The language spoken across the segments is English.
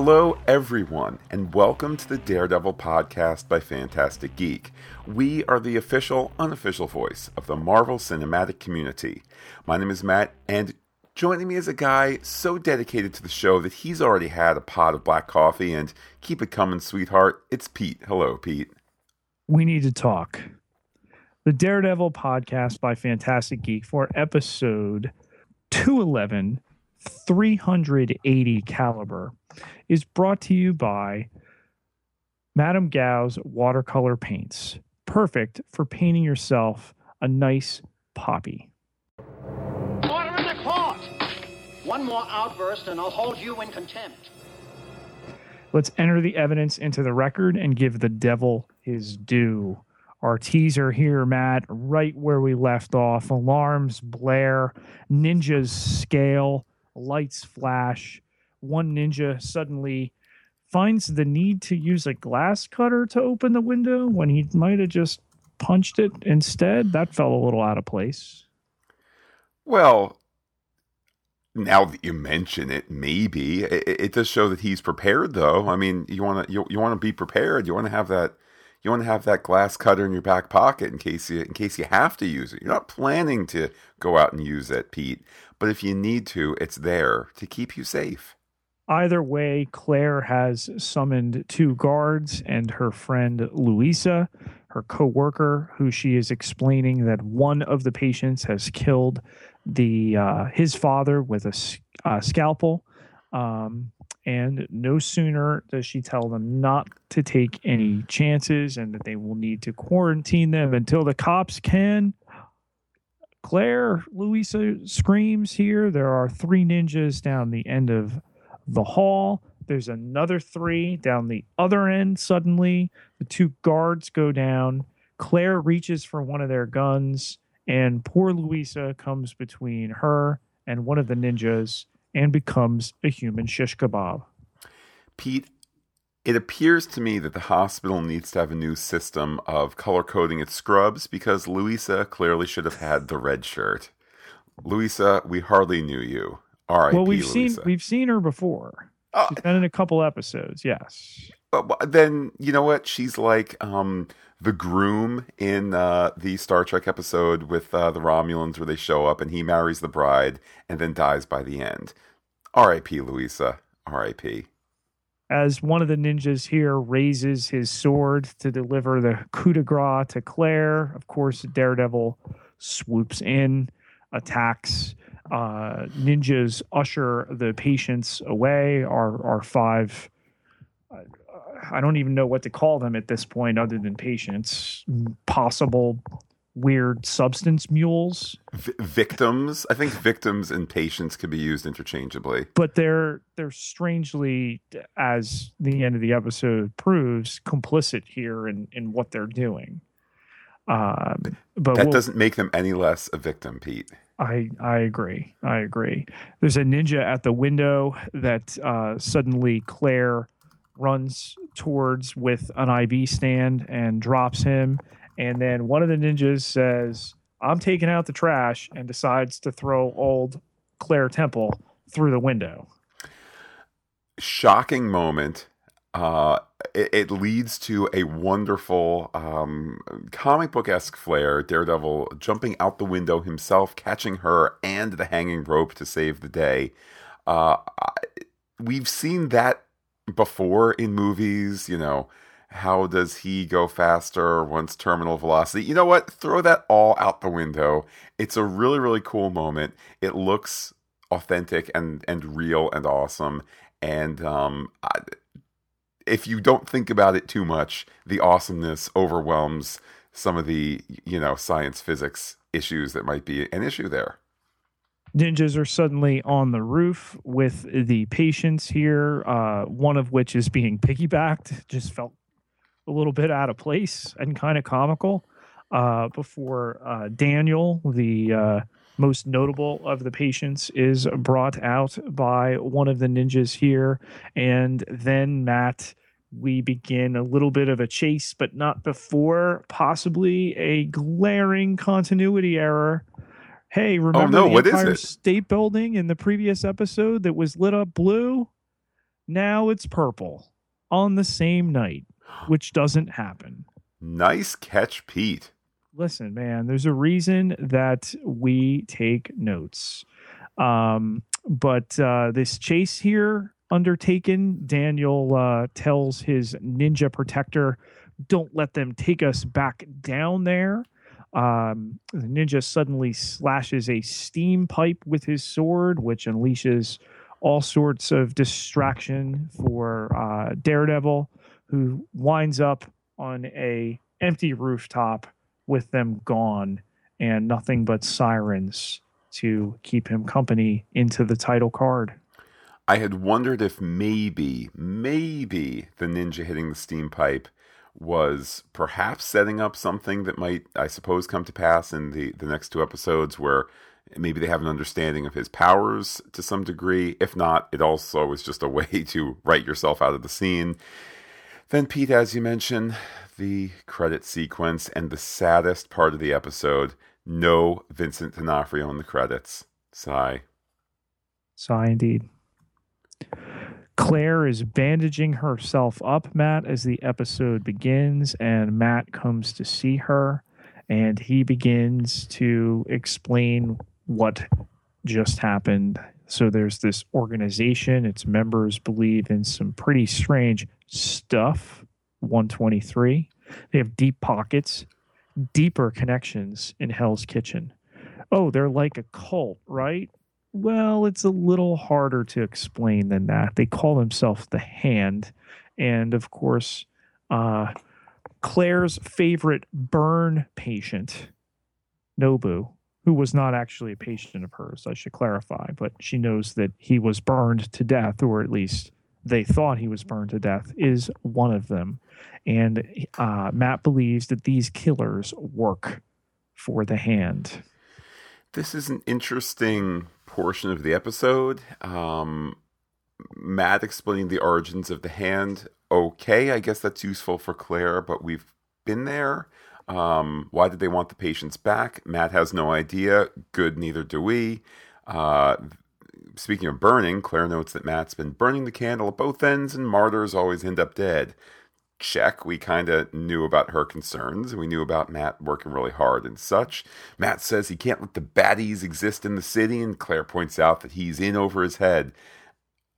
Hello, everyone, and welcome to the Daredevil podcast by Fantastic Geek. We are the official, unofficial voice of the Marvel cinematic community. My name is Matt, and joining me is a guy so dedicated to the show that he's already had a pot of black coffee and keep it coming, sweetheart. It's Pete. Hello, Pete. We need to talk. The Daredevil podcast by Fantastic Geek for episode 211 380 caliber is brought to you by Madame Gao's watercolor paints. Perfect for painting yourself a nice poppy. Order in the court! One more outburst and I'll hold you in contempt. Let's enter the evidence into the record and give the devil his due. Our teaser here, Matt, right where we left off. Alarms blare, ninjas scale, lights flash. One ninja suddenly finds the need to use a glass cutter to open the window when he might have just punched it instead. That felt a little out of place. Well, now that you mention it, maybe it, it does show that he's prepared. Though, I mean, you want to you, you want to be prepared. You want to have that you want to have that glass cutter in your back pocket in case you in case you have to use it. You're not planning to go out and use it, Pete, but if you need to, it's there to keep you safe. Either way, Claire has summoned two guards and her friend Louisa, her co-worker, who she is explaining that one of the patients has killed the uh, his father with a uh, scalpel. Um, and no sooner does she tell them not to take any chances and that they will need to quarantine them until the cops can. Claire, Louisa screams here. There are three ninjas down the end of the hall. There's another three down the other end. Suddenly, the two guards go down. Claire reaches for one of their guns, and poor Louisa comes between her and one of the ninjas and becomes a human shish kebab. Pete, it appears to me that the hospital needs to have a new system of color coding its scrubs because Louisa clearly should have had the red shirt. Louisa, we hardly knew you. All right. Well, we've Louisa. seen we've seen her before. Uh, She's been in a couple episodes. Yes. But then you know what? She's like um, the groom in uh, the Star Trek episode with uh, the Romulans, where they show up and he marries the bride and then dies by the end. R.I.P. Louisa. R.I.P. As one of the ninjas here raises his sword to deliver the coup de grace to Claire, of course, Daredevil swoops in, attacks. Uh, ninjas usher the patients away. Our our five I don't even know what to call them at this point other than patients, possible weird substance mules. V- victims. I think victims and patients could be used interchangeably. But they're they're strangely, as the end of the episode proves, complicit here in in what they're doing. Uh, but that we'll, doesn't make them any less a victim, Pete. I I agree. I agree. There's a ninja at the window that uh, suddenly Claire runs towards with an IV stand and drops him. And then one of the ninjas says, I'm taking out the trash and decides to throw old Claire Temple through the window. Shocking moment. Uh, it, it, leads to a wonderful um, comic book esque flair. Daredevil jumping out the window himself, catching her and the hanging rope to save the day. Uh, we've seen that before in movies, you know, how does he go faster once terminal velocity? You know what? Throw that all out the window. It's a really, really cool moment. It looks authentic and, and real and awesome. And um, I, if you don't think about it too much, the awesomeness overwhelms some of the, you know, science physics issues that might be an issue there ninjas are suddenly on the roof with the patients here, uh, one of which is being piggybacked. Just felt a little bit out of place and kind of comical. Uh, before uh, Daniel, the uh, most notable of the patients, is brought out by one of the ninjas here. And then Matt, we begin a little bit of a chase, but not before possibly a glaring continuity error Hey, remember oh, no, the Empire State Building in the previous episode that was lit up blue? now it's purple on the same night, which doesn't happen. Nice catch, Pete. Listen, man, there's a reason that we take notes. Um, but uh, this chase here undertaken, Daniel uh, tells his ninja protector, don't let them take us back down there. Um, the ninja suddenly slashes a steam pipe with his sword, which unleashes all sorts of distraction for uh, Daredevil, who winds up on a empty rooftop with them gone and nothing but sirens to keep him company into the title card. I had wondered if maybe, maybe the ninja hitting the steam pipe was perhaps setting up something that might, I suppose, come to pass in the, the next two episodes where maybe they have an understanding of his powers to some degree. If not, it also was just a way to write yourself out of the scene. Then, Pete, as you mentioned, the credit sequence and the saddest part of the episode no Vincent D'Onofrio in the credits. Sigh. Sigh indeed. Claire is bandaging herself up, Matt, as the episode begins, and Matt comes to see her, and he begins to explain what just happened. So there's this organization, its members believe in some pretty strange stuff. 123. They have deep pockets, deeper connections in Hell's Kitchen. Oh, they're like a cult, right? Well, it's a little harder to explain than that. They call themselves the Hand. And of course, uh, Claire's favorite burn patient, Nobu, who was not actually a patient of hers, I should clarify, but she knows that he was burned to death, or at least they thought he was burned to death, is one of them. And uh, Matt believes that these killers work for the Hand. This is an interesting portion of the episode. Um, Matt explaining the origins of the hand. Okay, I guess that's useful for Claire, but we've been there. Um, why did they want the patients back? Matt has no idea. Good, neither do we. Uh, speaking of burning, Claire notes that Matt's been burning the candle at both ends, and martyrs always end up dead check. We kind of knew about her concerns. We knew about Matt working really hard and such. Matt says he can't let the baddies exist in the city, and Claire points out that he's in over his head.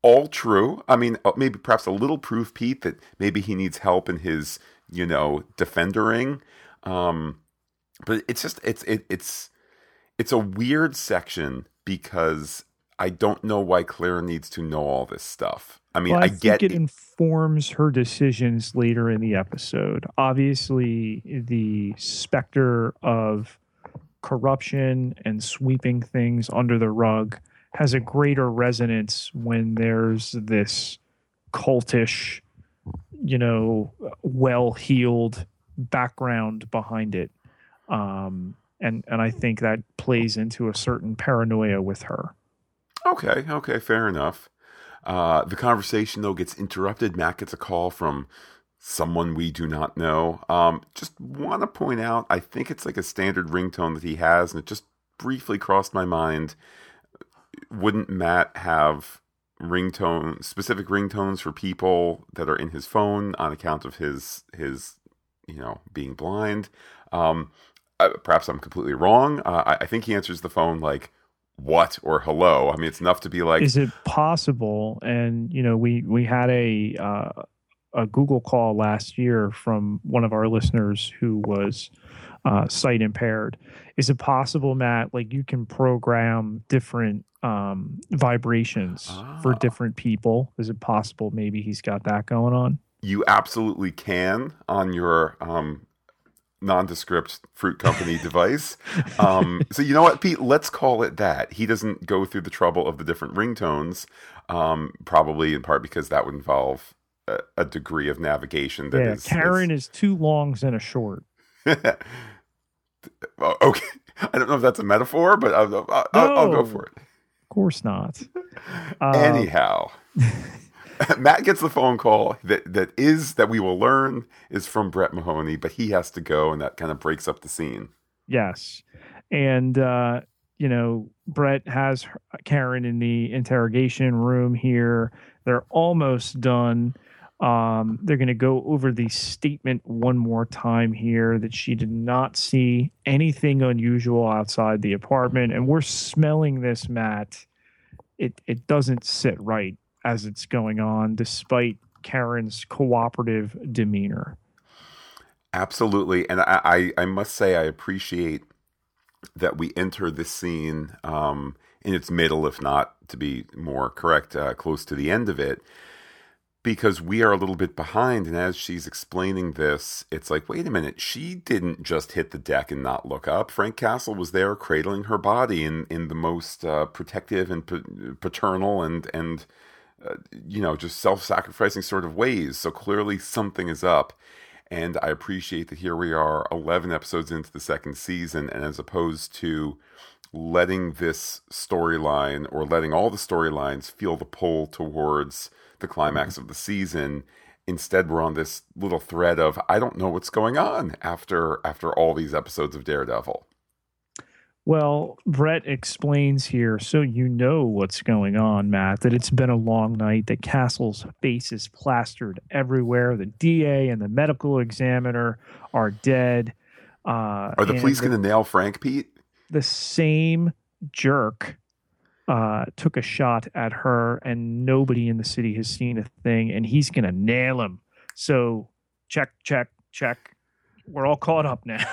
All true. I mean, uh, maybe perhaps a little proof, Pete, that maybe he needs help in his, you know, defendering. Um, but it's just it's it, it's it's a weird section because I don't know why Claire needs to know all this stuff. I mean, well, I, I get it informs her decisions later in the episode. Obviously, the specter of corruption and sweeping things under the rug has a greater resonance when there's this cultish, you know, well-heeled background behind it. Um, and and I think that plays into a certain paranoia with her. Okay, okay, fair enough. Uh, the conversation, though, gets interrupted. Matt gets a call from someone we do not know. Um, just want to point out, I think it's like a standard ringtone that he has, and it just briefly crossed my mind. Wouldn't Matt have ringtone specific ringtones for people that are in his phone on account of his his you know being blind? Um, perhaps I'm completely wrong. Uh, I, I think he answers the phone like what or hello. I mean, it's enough to be like, is it possible? And you know, we we had a uh, a Google call last year from one of our listeners who was uh, sight impaired. Is it possible, Matt? Like you can program different um, vibrations ah. for different people. Is it possible? Maybe he's got that going on. You absolutely can on your um, nondescript fruit company device. Um, so you know what, Pete? Let's call it that. He doesn't go through the trouble of the different ringtones, um, probably in part because that would involve a, a degree of navigation. That yeah, is, Karen is, is two longs and a short. okay, I don't know if that's a metaphor, but I'll, I'll, no, I'll go for it. Of course not. Anyhow. Matt gets the phone call that that is that we will learn is from Brett Mahoney, but he has to go, and that kind of breaks up the scene. Yes, and uh, you know Brett has Karen in the interrogation room here. They're almost done. Um, they're going to go over the statement one more time here that she did not see anything unusual outside the apartment, and we're smelling this, Matt. It it doesn't sit right as it's going on, despite Karen's cooperative demeanor. Absolutely, and I I, I must say I appreciate that we enter this scene um, in its middle, if not to be more correct, uh, close to the end of it because we are a little bit behind. And as she's explaining this, it's like, wait a minute, she didn't just hit the deck and not look up. Frank Castle was there cradling her body in, in the most uh, protective and paternal and, and uh, you know, just self sacrificing sort of ways. So clearly something is up. And I appreciate that here we are 11 episodes into the second season. And as opposed to letting this storyline or letting all the storylines feel the pull towards the climax of the season. Instead, we're on this little thread of I don't know what's going on after after all these episodes of Daredevil. Well, Brett explains here, so you know what's going on, Matt, that it's been a long night, that Castle's face is plastered everywhere. The DA and the medical examiner are dead. Uh, are the police going to nail Frank, Pete? The same jerk uh, took a shot at her, and nobody in the city has seen a thing, and he's going to nail him. So, check, check, check. We're all caught up now.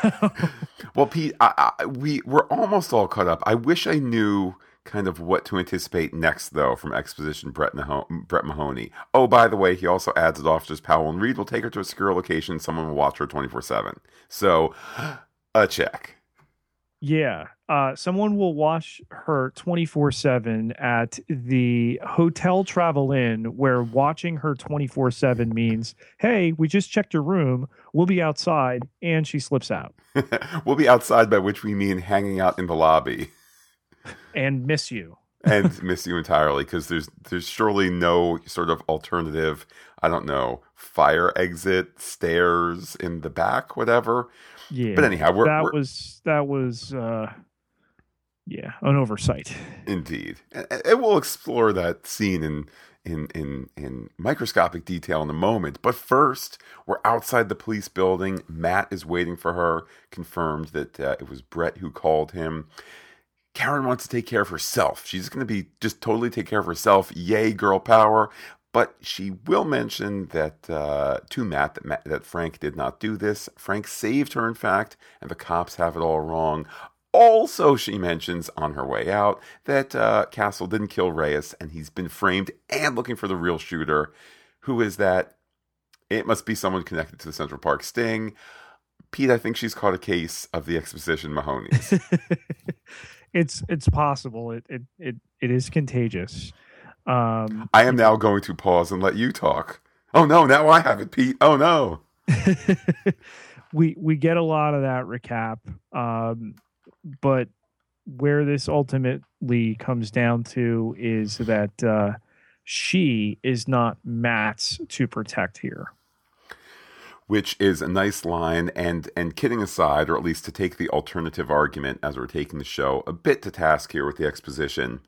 well, Pete, I, I, we we're almost all caught up. I wish I knew kind of what to anticipate next, though, from exposition Brett, Brett Mahoney. Oh, by the way, he also adds that officers Powell and Reed will take her to a secure location. Someone will watch her 24 7. So, a check. Yeah. Uh, someone will watch her 24 7 at the Hotel Travel Inn, where watching her 24 7 means, hey, we just checked your room. We'll be outside. And she slips out. we'll be outside, by which we mean hanging out in the lobby. and miss you. and miss you entirely because there's there's surely no sort of alternative I don't know fire exit stairs in the back whatever yeah. But anyhow, we're, that we're, was that was uh yeah, an oversight. Indeed. And we'll explore that scene in in in in microscopic detail in a moment. But first, we're outside the police building. Matt is waiting for her. Confirmed that uh, it was Brett who called him. Karen wants to take care of herself. She's going to be just totally take care of herself. Yay, girl power. But she will mention that uh, to Matt that, Matt that Frank did not do this. Frank saved her, in fact, and the cops have it all wrong. Also, she mentions on her way out that uh, Castle didn't kill Reyes and he's been framed and looking for the real shooter. Who is that? It must be someone connected to the Central Park sting. Pete, I think she's caught a case of the exposition Mahoney's. it's it's possible. It it it, it is contagious. Um, I am now going to pause and let you talk. Oh no, now I have it, Pete. Oh no. we we get a lot of that recap, um, but where this ultimately comes down to is that uh, she is not Matt's to protect here. Which is a nice line, and and kidding aside, or at least to take the alternative argument as we're taking the show a bit to task here with the exposition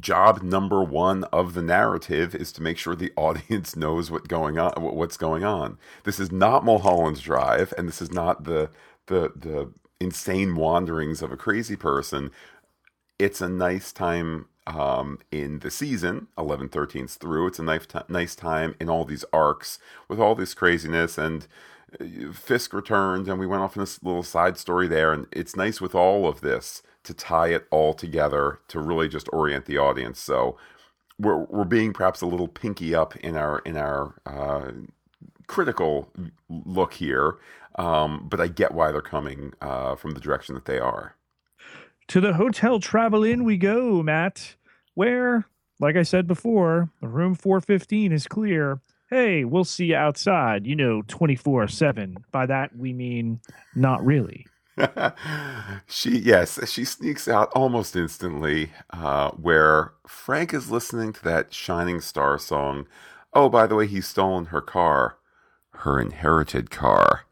job number one of the narrative is to make sure the audience knows what going on what's going on. This is not mulholland's drive and this is not the the the insane wanderings of a crazy person. It's a nice time um, in the season 11 13 through. It's a nice, t- nice time in all these arcs with all this craziness and uh, fisk returned and we went off in this little side story there and it's nice with all of this to tie it all together to really just orient the audience. So we're we're being perhaps a little pinky up in our in our uh, critical look here, um, but I get why they're coming uh, from the direction that they are. To the Hotel Travel Inn we go, Matt. Where, like I said before, room 415 is clear. Hey, we'll see you outside, you know, 24 7. By that, we mean not really. she yes, she sneaks out almost instantly. Uh, where Frank is listening to that Shining Star song. Oh, by the way, he's stolen her car, her inherited car.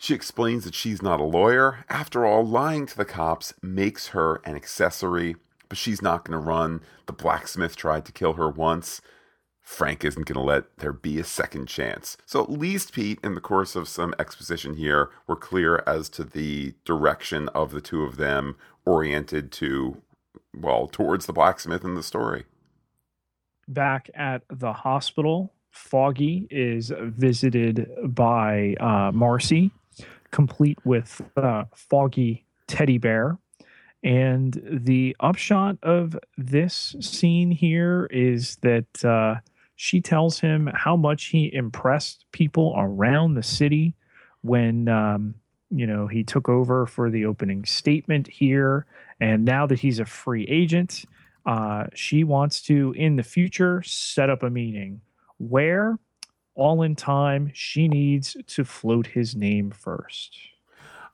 She explains that she's not a lawyer. After all, lying to the cops makes her an accessory, but she's not going to run. The blacksmith tried to kill her once. Frank isn't going to let there be a second chance. So, at least, Pete, in the course of some exposition here, we're clear as to the direction of the two of them oriented to, well, towards the blacksmith in the story. Back at the hospital, Foggy is visited by uh, Marcy, complete with uh, Foggy teddy bear. And the upshot of this scene here is that uh, she tells him how much he impressed people around the city when um, you know he took over for the opening statement here. And now that he's a free agent uh, she wants to in the future set up a meeting where all in time she needs to float his name first.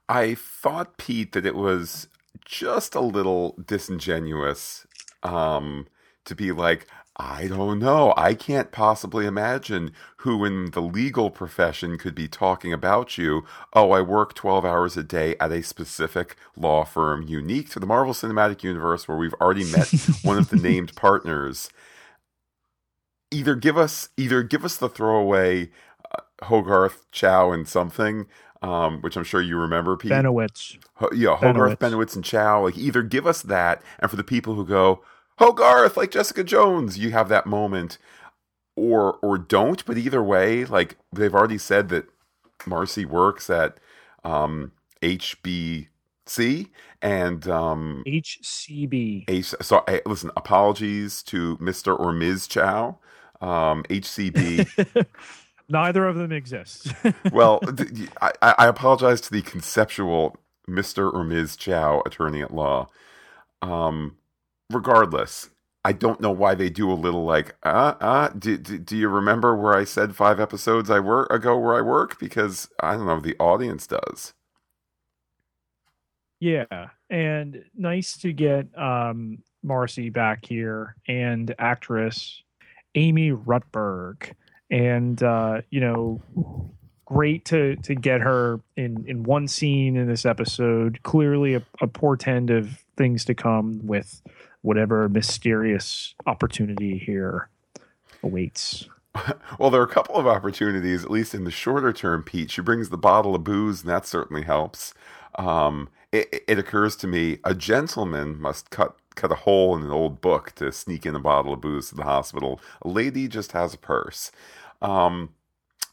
I thought pete that it was just a little disingenuous um, to be like I don't know. I can't possibly imagine who in the legal profession could be talking about you. Oh, I work 12 hours a day at a specific law firm unique to the Marvel Cinematic Universe where we've already met one of the named partners. Either give us either give us the throwaway uh, Hogarth Chao and something um, which I'm sure you remember, Pete. Benowitz. Ho- yeah, Hogarth, Benowitz. Benowitz, and Chao. Like either give us that, and for the people who go, Hogarth, like Jessica Jones, you have that moment, or or don't. But either way, like they've already said that Marcy works at um, HBC and um, HCB. H, so hey, listen, apologies to Mister or Ms. Chao. Um, HCB. Neither of them exists. well, I, I apologize to the conceptual Mr. or Ms. Chao, attorney at law. Um, regardless, I don't know why they do a little like, uh, uh, do, do, do, you remember where I said five episodes I work ago where I work? Because I don't know, if the audience does. Yeah. And nice to get um, Marcy back here and actress Amy Rutberg. And, uh, you know, great to to get her in in one scene in this episode clearly a, a portend of things to come with whatever mysterious opportunity here awaits. Well, there are a couple of opportunities, at least in the shorter term, Pete. She brings the bottle of booze, and that certainly helps. Um, it, it, occurs to me a gentleman must cut cut a hole in an old book to sneak in a bottle of booze to the hospital. A lady just has a purse. Um,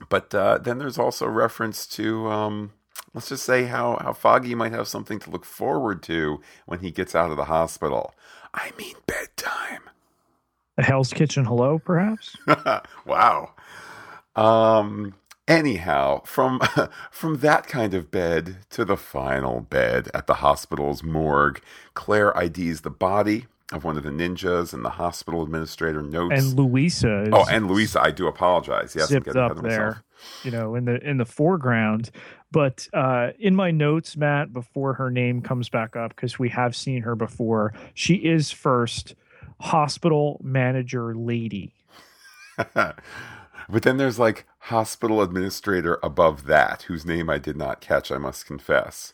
but uh, then there's also reference to um, let's just say how, how Foggy might have something to look forward to when he gets out of the hospital. I mean bedtime. A Hell's Kitchen hello, perhaps? wow. Um anyhow, from from that kind of bed to the final bed at the hospital's morgue, Claire IDs the body of one of the ninjas, and the hospital administrator notes. And Louisa. oh, and Louisa, I do apologize. Yes, zipped up there, you know, in the in the foreground. But uh, in my notes, Matt, before her name comes back up, because we have seen her before, she is first hospital manager lady. but then there's like hospital administrator above that, whose name I did not catch, I must confess.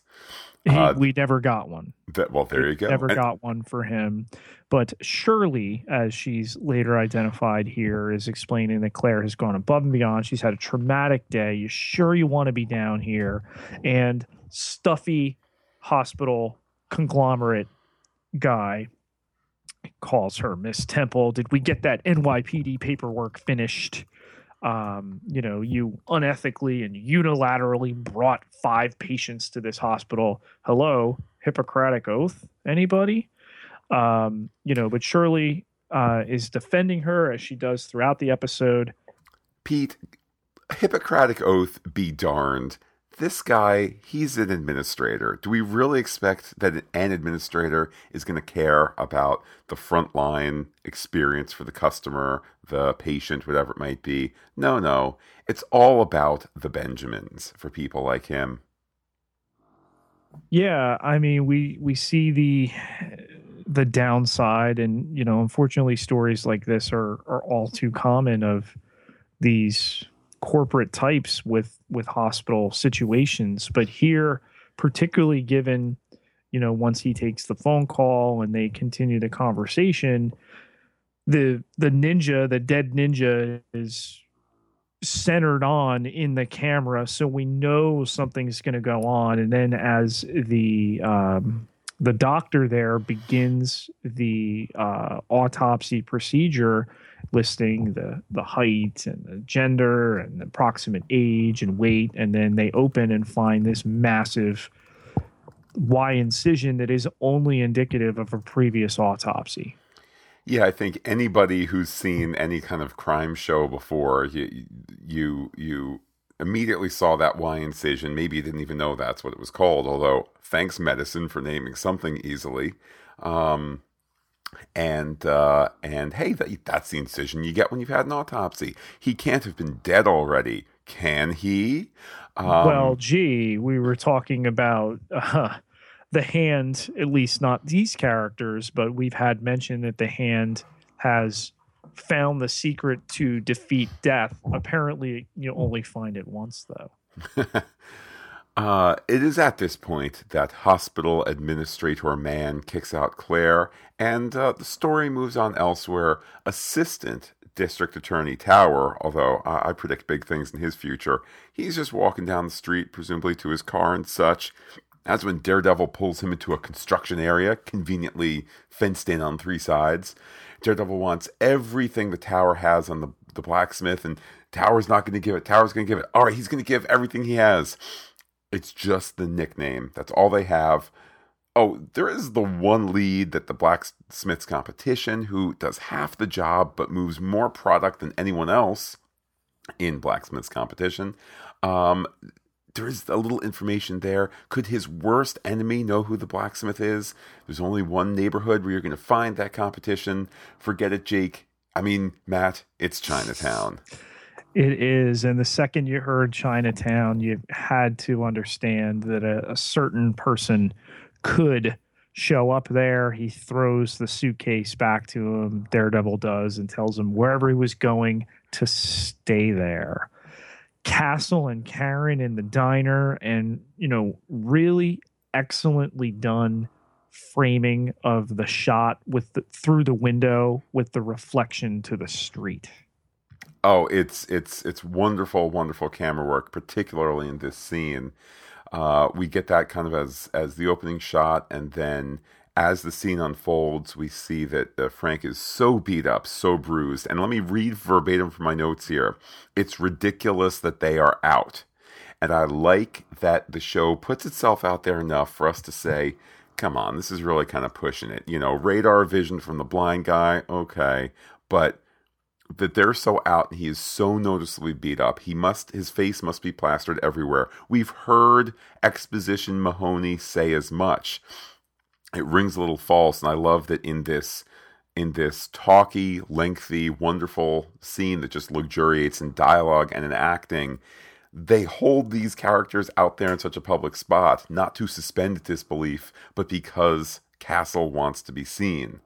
He, uh, we never got one. That, well, there you go. Never and, got one for him. But Shirley, as she's later identified here, is explaining that Claire has gone above and beyond. She's had a traumatic day. You sure you want to be down here? And stuffy hospital conglomerate guy calls her Miss Temple. Did we get that NYPD paperwork finished? Um, you know, you unethically and unilaterally brought five patients to this hospital. Hello, Hippocratic oath, anybody? Um, you know, but Shirley uh, is defending her as she does throughout the episode. Pete, Hippocratic oath be darned this guy, he's an administrator. Do we really expect that an administrator is going to care about the frontline experience for the customer, the patient, whatever it might be? No, no. It's all about the Benjamins for people like him. Yeah, I mean, we we see the the downside and you know, unfortunately stories like this are are all too common of these corporate types with with hospital situations but here particularly given you know once he takes the phone call and they continue the conversation the the ninja, the dead ninja, is centered on in the camera, so we know something's going to go on. And then as the um, the doctor there begins the uh, autopsy procedure, listing the the height and the gender and the approximate age and weight, and then they open and find this massive Y incision that is only indicative of a previous autopsy. Yeah, I think anybody who's seen any kind of crime show before, you you you immediately saw that Y incision. Maybe didn't even know that's what it was called. Although, thanks medicine for naming something easily. Um, and uh, and hey, that, that's the incision you get when you've had an autopsy. He can't have been dead already, can he? Um, well, gee, we were talking about uh, the hand, at least not these characters, but we've had mention that the hand has found the secret to defeat death. Apparently, you only find it once, though. uh, it is at this point that hospital administrator man kicks out Claire, and uh, the story moves on elsewhere. Assistant District Attorney Tower, although I predict big things in his future, he's just walking down the street, presumably to his car and such. That's when Daredevil pulls him into a construction area, conveniently fenced in on three sides. Daredevil wants everything the Tower has on the, the blacksmith, and Tower's not going to give it. Tower's going to give it. All right, he's going to give everything he has. It's just the nickname. That's all they have. Oh, there is the one lead that the blacksmith's competition who does half the job but moves more product than anyone else in blacksmith's competition. Um, there is a little information there. Could his worst enemy know who the blacksmith is? There's only one neighborhood where you're going to find that competition. Forget it, Jake. I mean, Matt, it's Chinatown. It is. And the second you heard Chinatown, you had to understand that a, a certain person could show up there. He throws the suitcase back to him. Daredevil does and tells him wherever he was going to stay there. Castle and Karen in the diner, and you know, really excellently done framing of the shot with the, through the window with the reflection to the street. Oh, it's it's it's wonderful, wonderful camera work, particularly in this scene. Uh, we get that kind of as as the opening shot, and then as the scene unfolds, we see that uh, Frank is so beat up, so bruised. And let me read verbatim from my notes here. It's ridiculous that they are out. And I like that the show puts itself out there enough for us to say, come on, this is really kind of pushing it. You know, radar vision from the blind guy, okay. But that they're so out and he is so noticeably beat up. He must his face must be plastered everywhere. We've heard exposition Mahoney say as much it rings a little false and i love that in this in this talky lengthy wonderful scene that just luxuriates in dialogue and in acting. They hold these characters out there in such a public spot not to suspend disbelief but because castle wants to be seen.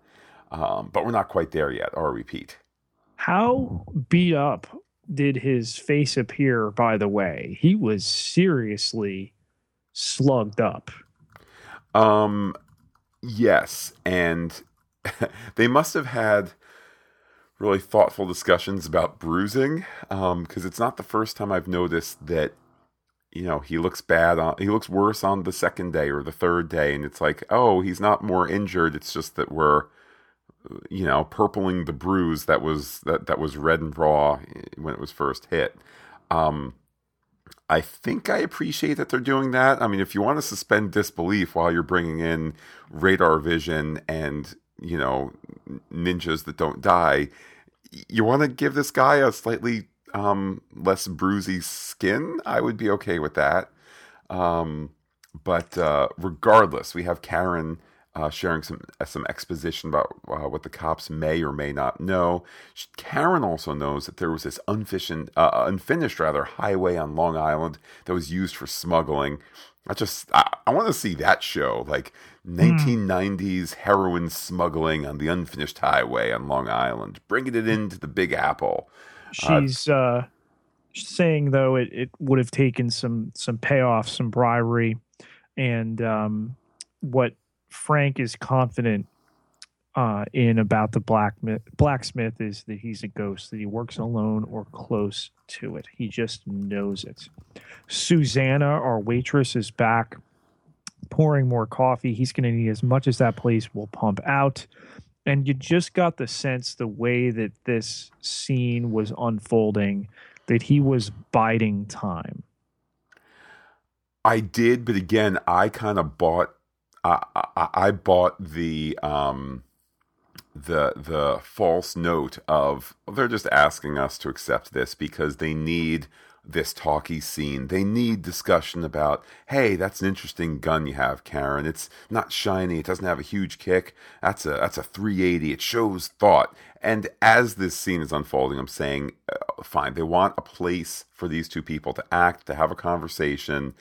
Um, but we're not quite there yet are we pete how beat up did his face appear by the way? He was seriously slugged up. Um Yes, and they must have had really thoughtful discussions about bruising because um, it's not the first time I've noticed that you know he looks bad on he looks worse on the second day or the third day and it's like oh he's not more injured it's just that we're you know purpling the bruise that was that that was red and raw when it was first hit. Um I think I appreciate that they're doing that. I mean, if you want to suspend disbelief while you're bringing in radar vision and, you know, ninjas that don't die, you want to give this guy a slightly um, less bruisey skin. I would be okay with that. Um, but uh, regardless, we have Karen uh, sharing some uh, some exposition about uh, what the cops may or may not know. Karen also knows that there was this unfinished, uh, unfinished rather highway on Long Island that was used for smuggling. I just I, I want to see that show, like 1990s mm. heroin smuggling on the unfinished highway on Long Island, bringing it into the Big Apple. Uh, She's uh, saying though it, it would have taken some some payoff, some bribery, and um, what Frank is confident uh, in about the black blacksmith is that he's a ghost, that he works alone or close to it. He just knows it. Susanna, our waitress, is back pouring more coffee. He's going to need as much as that place will pump out. And you just got the sense the way that this scene was unfolding that he was biding time. I did, but again, I kind of bought. I, I, bought the um, the the false note of they're just asking us to accept this because they need this talky scene. They need discussion about, hey, that's an interesting gun you have, Karen. It's not shiny. It doesn't have a huge kick. That's a that's a 380. It shows thought. And as this scene is unfolding, I'm saying, uh, fine. They want a place for these two people to act, to have a conversation.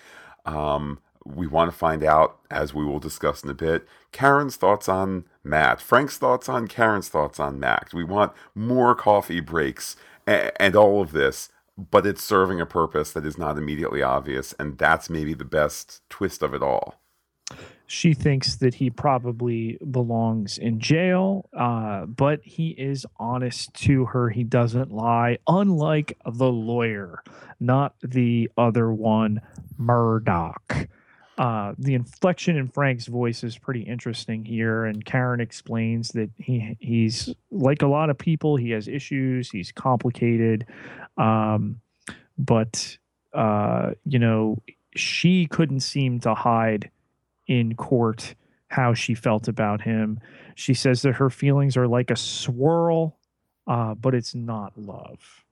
Um, we want to find out, as we will discuss in a bit, Karen's thoughts on Matt, Frank's thoughts on Karen's thoughts on Matt. We want more coffee breaks and, and all of this but it's serving a purpose that is not immediately obvious, and that's maybe the best twist of it all. She thinks that he probably belongs in jail, uh, but he is honest to her. He doesn't lie, unlike the lawyer, not the other one, Murdock. Uh, the inflection in Frank's voice is pretty interesting here, and Karen explains that he he's like a lot of people. He has issues. He's complicated, um, but uh, you know she couldn't seem to hide in court how she felt about him. She says that her feelings are like a swirl, uh, but it's not love.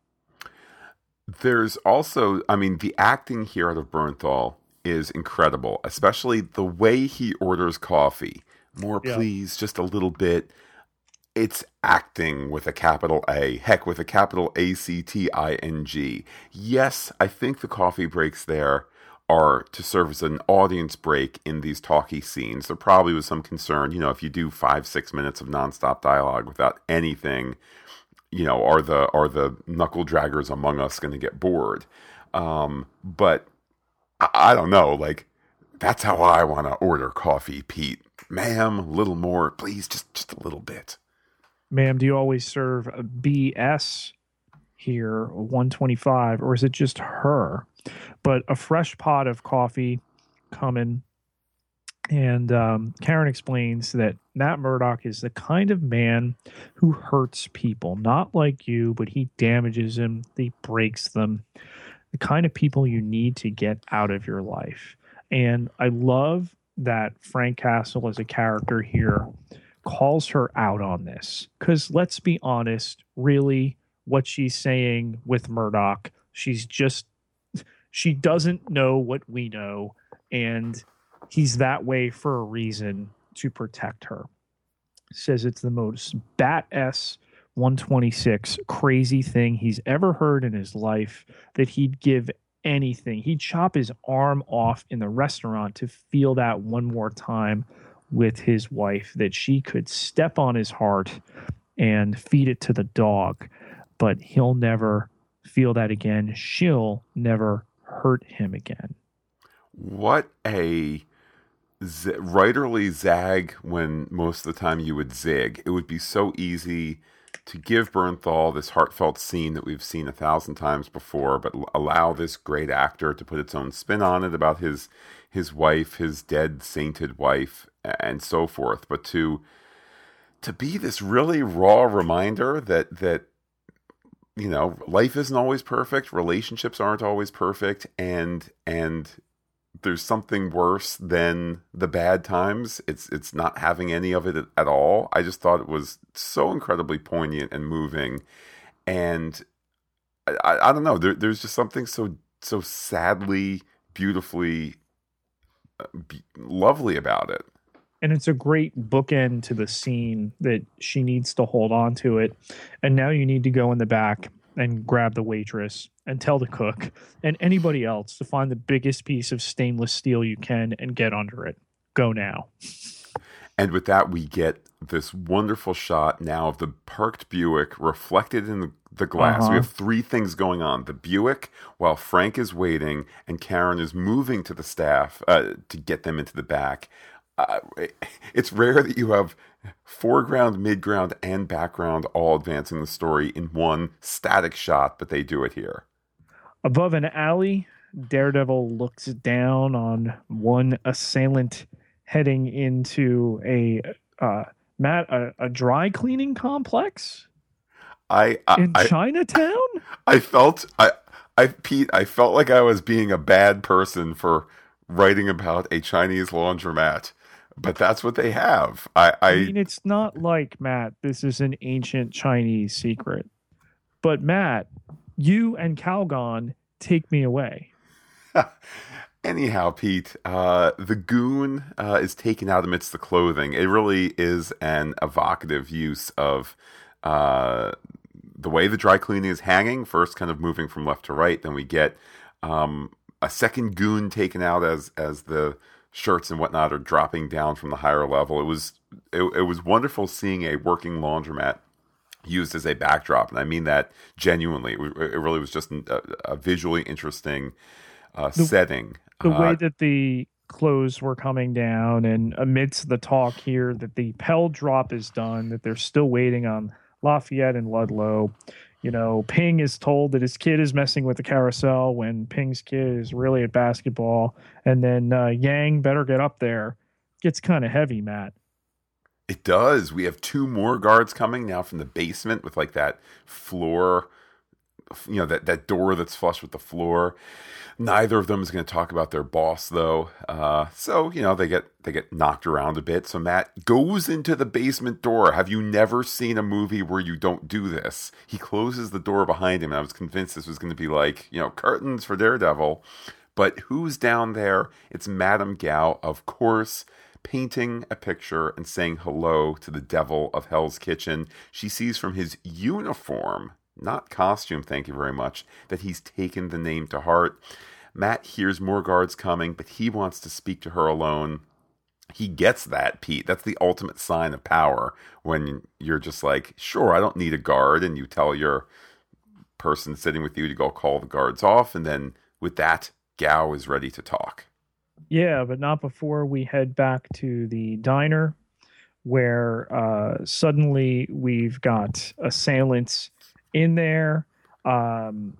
There's also, I mean, the acting here out of Bernthal is incredible, especially the way he orders coffee. More, yeah. please, just a little bit. It's acting with a capital A, heck, with a capital A C T I N G. Yes, I think the coffee breaks there are to serve as an audience break in these talky scenes. There probably was some concern, you know, if you do five, six minutes of nonstop dialogue without anything, you know, are the are the knuckle draggers among us going to get bored? Um, but I, don't know, like that's how I want to order coffee, Pete. Ma'am, a little more, please, just just a little bit. Ma'am, do you always serve a BS here, 125, or is it just her? But a fresh pot of coffee coming. And um, Karen explains that Matt Murdock is the kind of man who hurts people, not like you, but he damages them, he breaks them the kind of people you need to get out of your life. And I love that Frank Castle as a character here calls her out on this. Because let's be honest, really, what she's saying with Murdock, she's just, she doesn't know what we know. And he's that way for a reason to protect her. Says it's the most bat s 126 crazy thing he's ever heard in his life that he'd give anything. He'd chop his arm off in the restaurant to feel that one more time with his wife, that she could step on his heart and feed it to the dog. But he'll never feel that again. She'll never hurt him again. What a z- writerly zag when most of the time you would zig. It would be so easy to give Bernthal this heartfelt scene that we've seen a thousand times before, but allow this great actor to put its own spin on it about his his wife, his dead sainted wife, and so forth. But to to be this really raw reminder that that you know life isn't always perfect, relationships aren't always perfect, and and there's something worse than the bad times. It's it's not having any of it at all. I just thought it was so incredibly poignant and moving, and I, I don't know. There, there's just something so so sadly, beautifully, uh, be, lovely about it. And it's a great bookend to the scene that she needs to hold on to it, and now you need to go in the back and grab the waitress and tell the cook and anybody else to find the biggest piece of stainless steel you can and get under it. Go now. And with that, we get this wonderful shot now of the parked Buick reflected in the, glass. Uh-huh. We have three things going on the Buick while Frank is waiting and Karen is moving to the staff uh, to get them into the back. Uh, it's rare that you have foreground, midground, and background all advancing the story in one static shot, but they do it here. Above an alley, Daredevil looks down on one assailant heading into a uh, Matt a, a dry cleaning complex. I, I in I, Chinatown. I felt I I Pete I felt like I was being a bad person for writing about a Chinese laundromat, but that's what they have. I I, I mean, it's not like Matt. This is an ancient Chinese secret, but Matt, you and Calgon take me away. Anyhow, Pete, uh, the goon uh, is taken out amidst the clothing. It really is an evocative use of uh, the way the dry cleaning is hanging. First, kind of moving from left to right, then we get um, a second goon taken out as as the shirts and whatnot are dropping down from the higher level. It was it, it was wonderful seeing a working laundromat used as a backdrop, and I mean that genuinely. It, it really was just a, a visually interesting uh, The- setting. The Uh, way that the clothes were coming down, and amidst the talk here that the Pell drop is done, that they're still waiting on Lafayette and Ludlow. You know, Ping is told that his kid is messing with the carousel when Ping's kid is really at basketball, and then uh, Yang better get up there. Gets kind of heavy, Matt. It does. We have two more guards coming now from the basement with like that floor, you know, that, that door that's flush with the floor. Neither of them is going to talk about their boss though. Uh, so, you know, they get they get knocked around a bit. So Matt goes into the basement door. Have you never seen a movie where you don't do this? He closes the door behind him and I was convinced this was going to be like, you know, curtains for Daredevil. But who's down there? It's Madame Gao, of course painting a picture and saying hello to the devil of Hell's Kitchen. She sees from his uniform, not costume, thank you very much, that he's taken the name to heart. Matt hears more guards coming, but he wants to speak to her alone. He gets that, Pete. That's the ultimate sign of power when you're just like, sure, I don't need a guard, and you tell your person sitting with you to go call the guards off, and then with that, Gao is ready to talk. Yeah, but not before we head back to the diner where uh, suddenly we've got assailants in there. Um,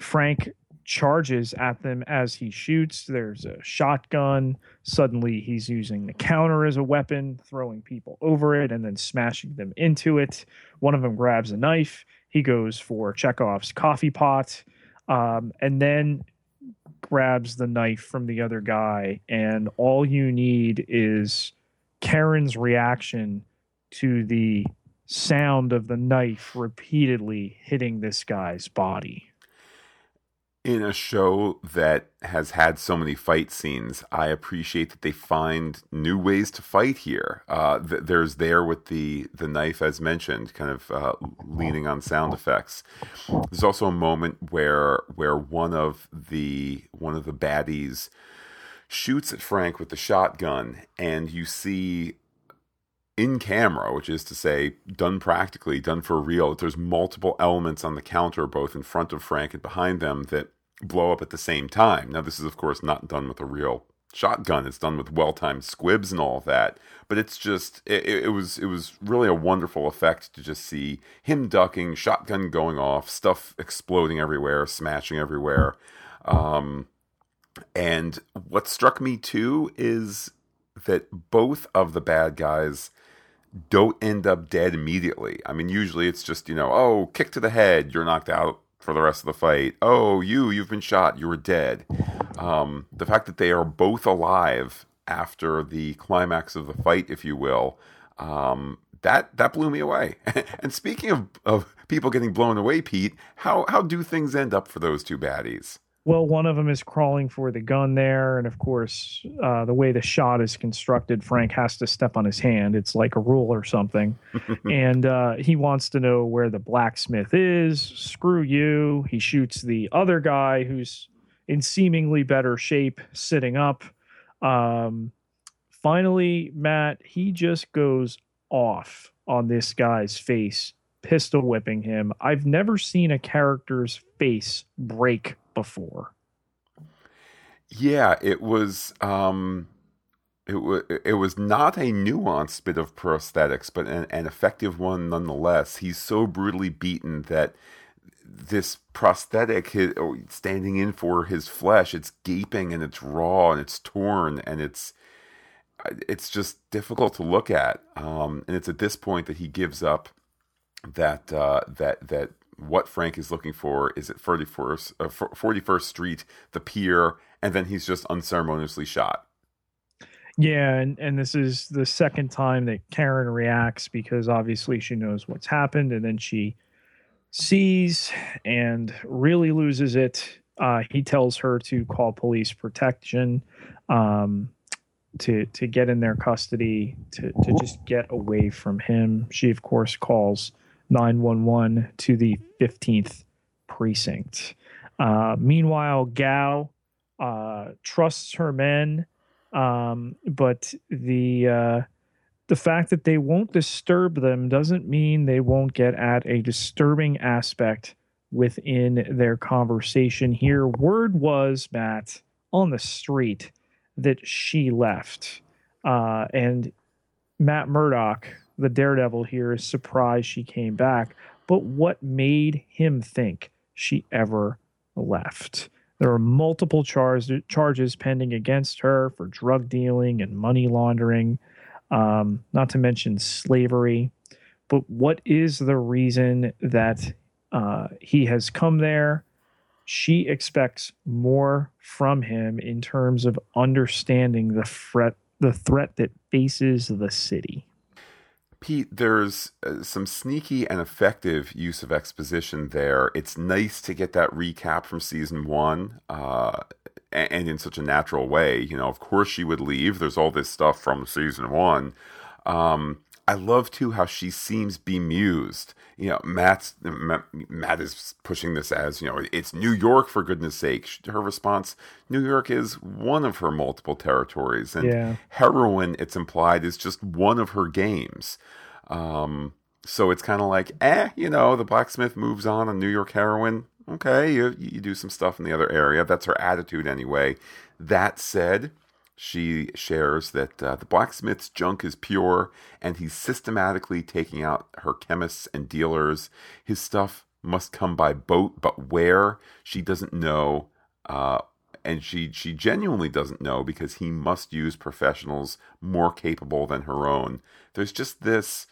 Frank charges at them as he shoots. There's a shotgun. Suddenly he's using the counter as a weapon, throwing people over it and then smashing them into it. One of them grabs a knife. He goes for Chekhov's coffee pot. Um, and then grabs the knife from the other guy, and all you need is Karen's reaction to the sound of the knife repeatedly hitting this guy's body. in a show that has had so many fight scenes, I appreciate that they find new ways to fight here. Uh, th- there's there with the the knife, as mentioned, kind of uh, leaning on sound effects. There's also a moment where where one of the one of the baddies shoots at Frank with the shotgun, and you see in camera, which is to say, done practically, done for real, there's multiple elements on the counter, both in front of Frank and behind them, that blow up at the same time. Now, this is, of course, not done with a real shotgun. It's done with well-timed squibs and all of that. But it's just, it, it was, it was really a wonderful effect to just see him ducking, shotgun going off, stuff exploding everywhere, smashing everywhere. Um, and what struck me too is that both of the bad guys don't end up dead immediately. I mean, usually it's just, you know, oh, kick to the head, you're knocked out for the rest of the fight. Oh, you, you've been shot, you're dead. Um, the fact that they are both alive after the climax of the fight, if you will, um, that that blew me away. and speaking of, of people getting blown away, Pete, how how do things end up for those two baddies? Well, one of them is crawling for the gun there, and of course, uh, the way the shot is constructed, Frank has to step on his hand. It's like a rule or something, and uh, he wants to know where the blacksmith is. Screw you! He shoots the other guy who's in seemingly better shape, sitting up. Um, finally, Matt, he just goes off on this guy's face, pistol whipping him. I've never seen a character's face break before. Yeah, it was um it, was it was not a nuanced bit of prosthetics, but an, an effective one nonetheless. He's so brutally beaten that this prosthetic his, oh, standing in for his flesh, it's gaping and it's raw and it's torn and it's it's just difficult to look at. Um, and it's at this point that he gives up that uh, that that what Frank is looking for is at 41st, uh, 41st Street, the pier, and then he's just unceremoniously shot. Yeah, and, and this is the second time that Karen reacts because obviously she knows what's happened, and then she sees and really loses it. Uh, he tells her to call police protection, um, to to get in their custody, to to just get away from him. She of course calls 911 to the 15th precinct. Uh, meanwhile, Gao uh, trusts her men, um, but the uh, the fact that they won't disturb them doesn't mean they won't get at a disturbing aspect within their conversation here. Word was, Matt, on the street that she left. Uh, and Matt Murdock, the daredevil here, is surprised she came back. But what made him think she ever left? There are multiple chars- charges pending against her for drug dealing and money laundering um, not to mention slavery. But what is the reason that uh, he has come there? She expects more from him in terms of understanding the threat, the threat that faces the city. Pete, there's uh, some sneaky and effective use of exposition there. It's nice to get that recap from season one. Uh, and in such a natural way. You know, of course she would leave. There's all this stuff from season one. Um, I love too how she seems bemused. You know, Matt's Matt, is pushing this as you know, it's New York for goodness sake. Her response: New York is one of her multiple territories, and yeah. heroin, it's implied, is just one of her games. Um, so it's kind of like, eh, you know, the blacksmith moves on on New York heroin okay, you, you do some stuff in the other area. That's her attitude anyway. That said, she shares that uh, the blacksmith's junk is pure and he's systematically taking out her chemists and dealers. His stuff must come by boat, but where? She doesn't know. Uh, and she she genuinely doesn't know because he must use professionals more capable than her own. There's just this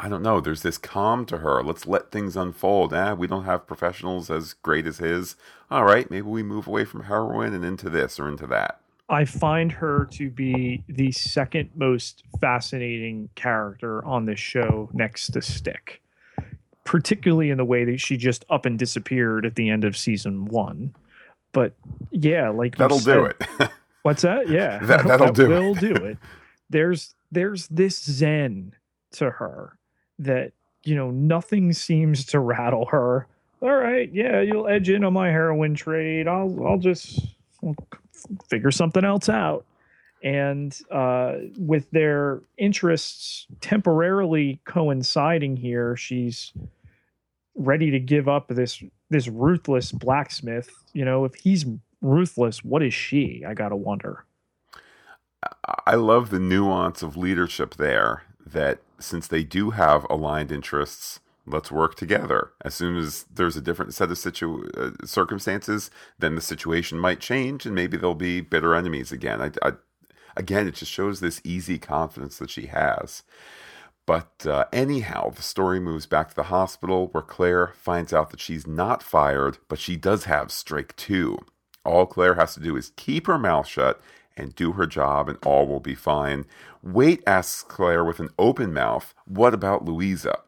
I don't know. There's this calm to her. Let's let things unfold. Ah, we don't have professionals as great as his. All right, maybe we move away from heroin and into this or into that. I find her to be the second most fascinating character on this show next to Stick, particularly in the way that she just up and disappeared at the end of season one. But yeah, like that'll said, do it. what's that? Yeah, that, that'll that do will it. do it. There's there's this zen to her that you know nothing seems to rattle her. All right, yeah, you'll edge in on my heroin trade. I'll I'll just figure something else out. And uh, with their interests temporarily coinciding here, she's ready to give up this this ruthless blacksmith. You know, if he's ruthless, what is she? I gotta wonder. I love the nuance of leadership there. That since they do have aligned interests, let's work together. As soon as there's a different set of situ- uh, circumstances, then the situation might change, and maybe they'll be bitter enemies again. I, I, again, it just shows this easy confidence that she has. But uh, anyhow, the story moves back to the hospital where Claire finds out that she's not fired, but she does have strike two. All Claire has to do is keep her mouth shut and do her job, and all will be fine. Wait asks Claire with an open mouth, What about Louisa?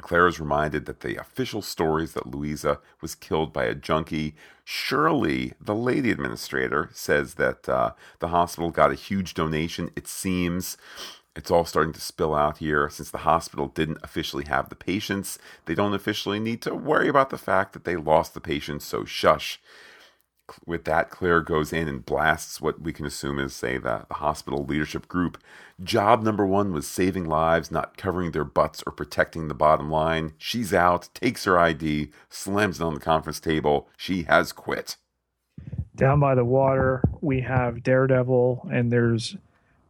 Claire is reminded that the official stories that Louisa was killed by a junkie. Shirley, the lady administrator, says that uh, the hospital got a huge donation. It seems it's all starting to spill out here since the hospital didn't officially have the patients. They don't officially need to worry about the fact that they lost the patients, so shush with that, Claire goes in and blasts what we can assume is, say, the, the, hospital leadership group. Job number one was saving lives, not covering their butts or protecting the bottom line. She's out, takes her ID, slams it on the conference table. She has quit. Down by the water, we have Daredevil, and there's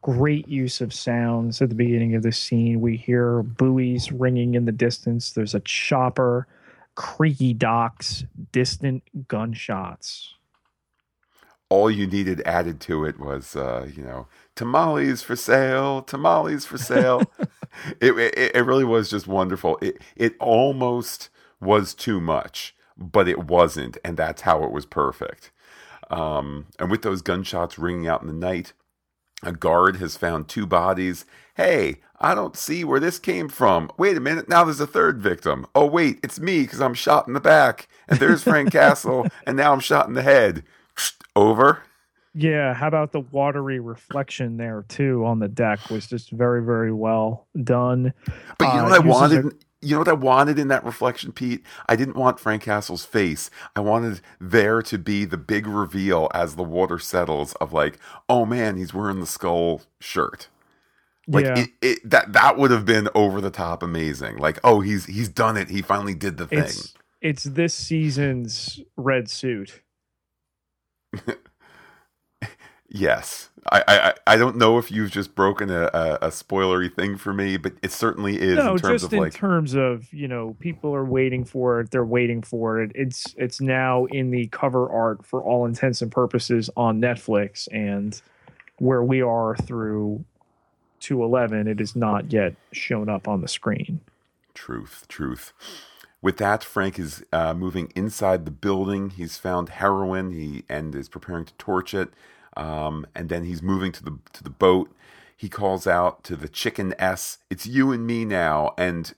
Great use of sounds at the beginning of the scene. We hear buoys ringing in the distance. There's a chopper, creaky docks, distant gunshots. All you needed added to it was, uh, you know, tamales for sale, tamales for sale. it, it, it really was just wonderful. It it almost was too much, but it wasn't, and that's how it was perfect. Um, and with those gunshots ringing out in the night, a guard has found two bodies. Hey, I don't see where this came from. Wait a minute, now there's a third victim. Oh, wait, it's me because I'm shot in the back. And there's Frank Castle, and now I'm shot in the head. Over. Yeah, how about the watery reflection there too on the deck was just very, very well done. But you know Uh, what I wanted? a- you know what I wanted in that reflection, Pete? I didn't want Frank Castle's face. I wanted there to be the big reveal as the water settles of like, oh man, he's wearing the skull shirt. Like yeah, it, it, that that would have been over the top amazing. Like, oh, he's he's done it. He finally did the thing. it's it's this season's red suit. Yes, I, I I don't know if you've just broken a, a, a spoilery thing for me, but it certainly is no, in terms just of in like terms of you know people are waiting for it. They're waiting for it. It's it's now in the cover art for all intents and purposes on Netflix, and where we are through to eleven, it is not yet shown up on the screen. Truth, truth. With that, Frank is uh, moving inside the building. He's found heroin. He and is preparing to torch it. Um, and then he's moving to the to the boat. He calls out to the chicken S. It's you and me now. And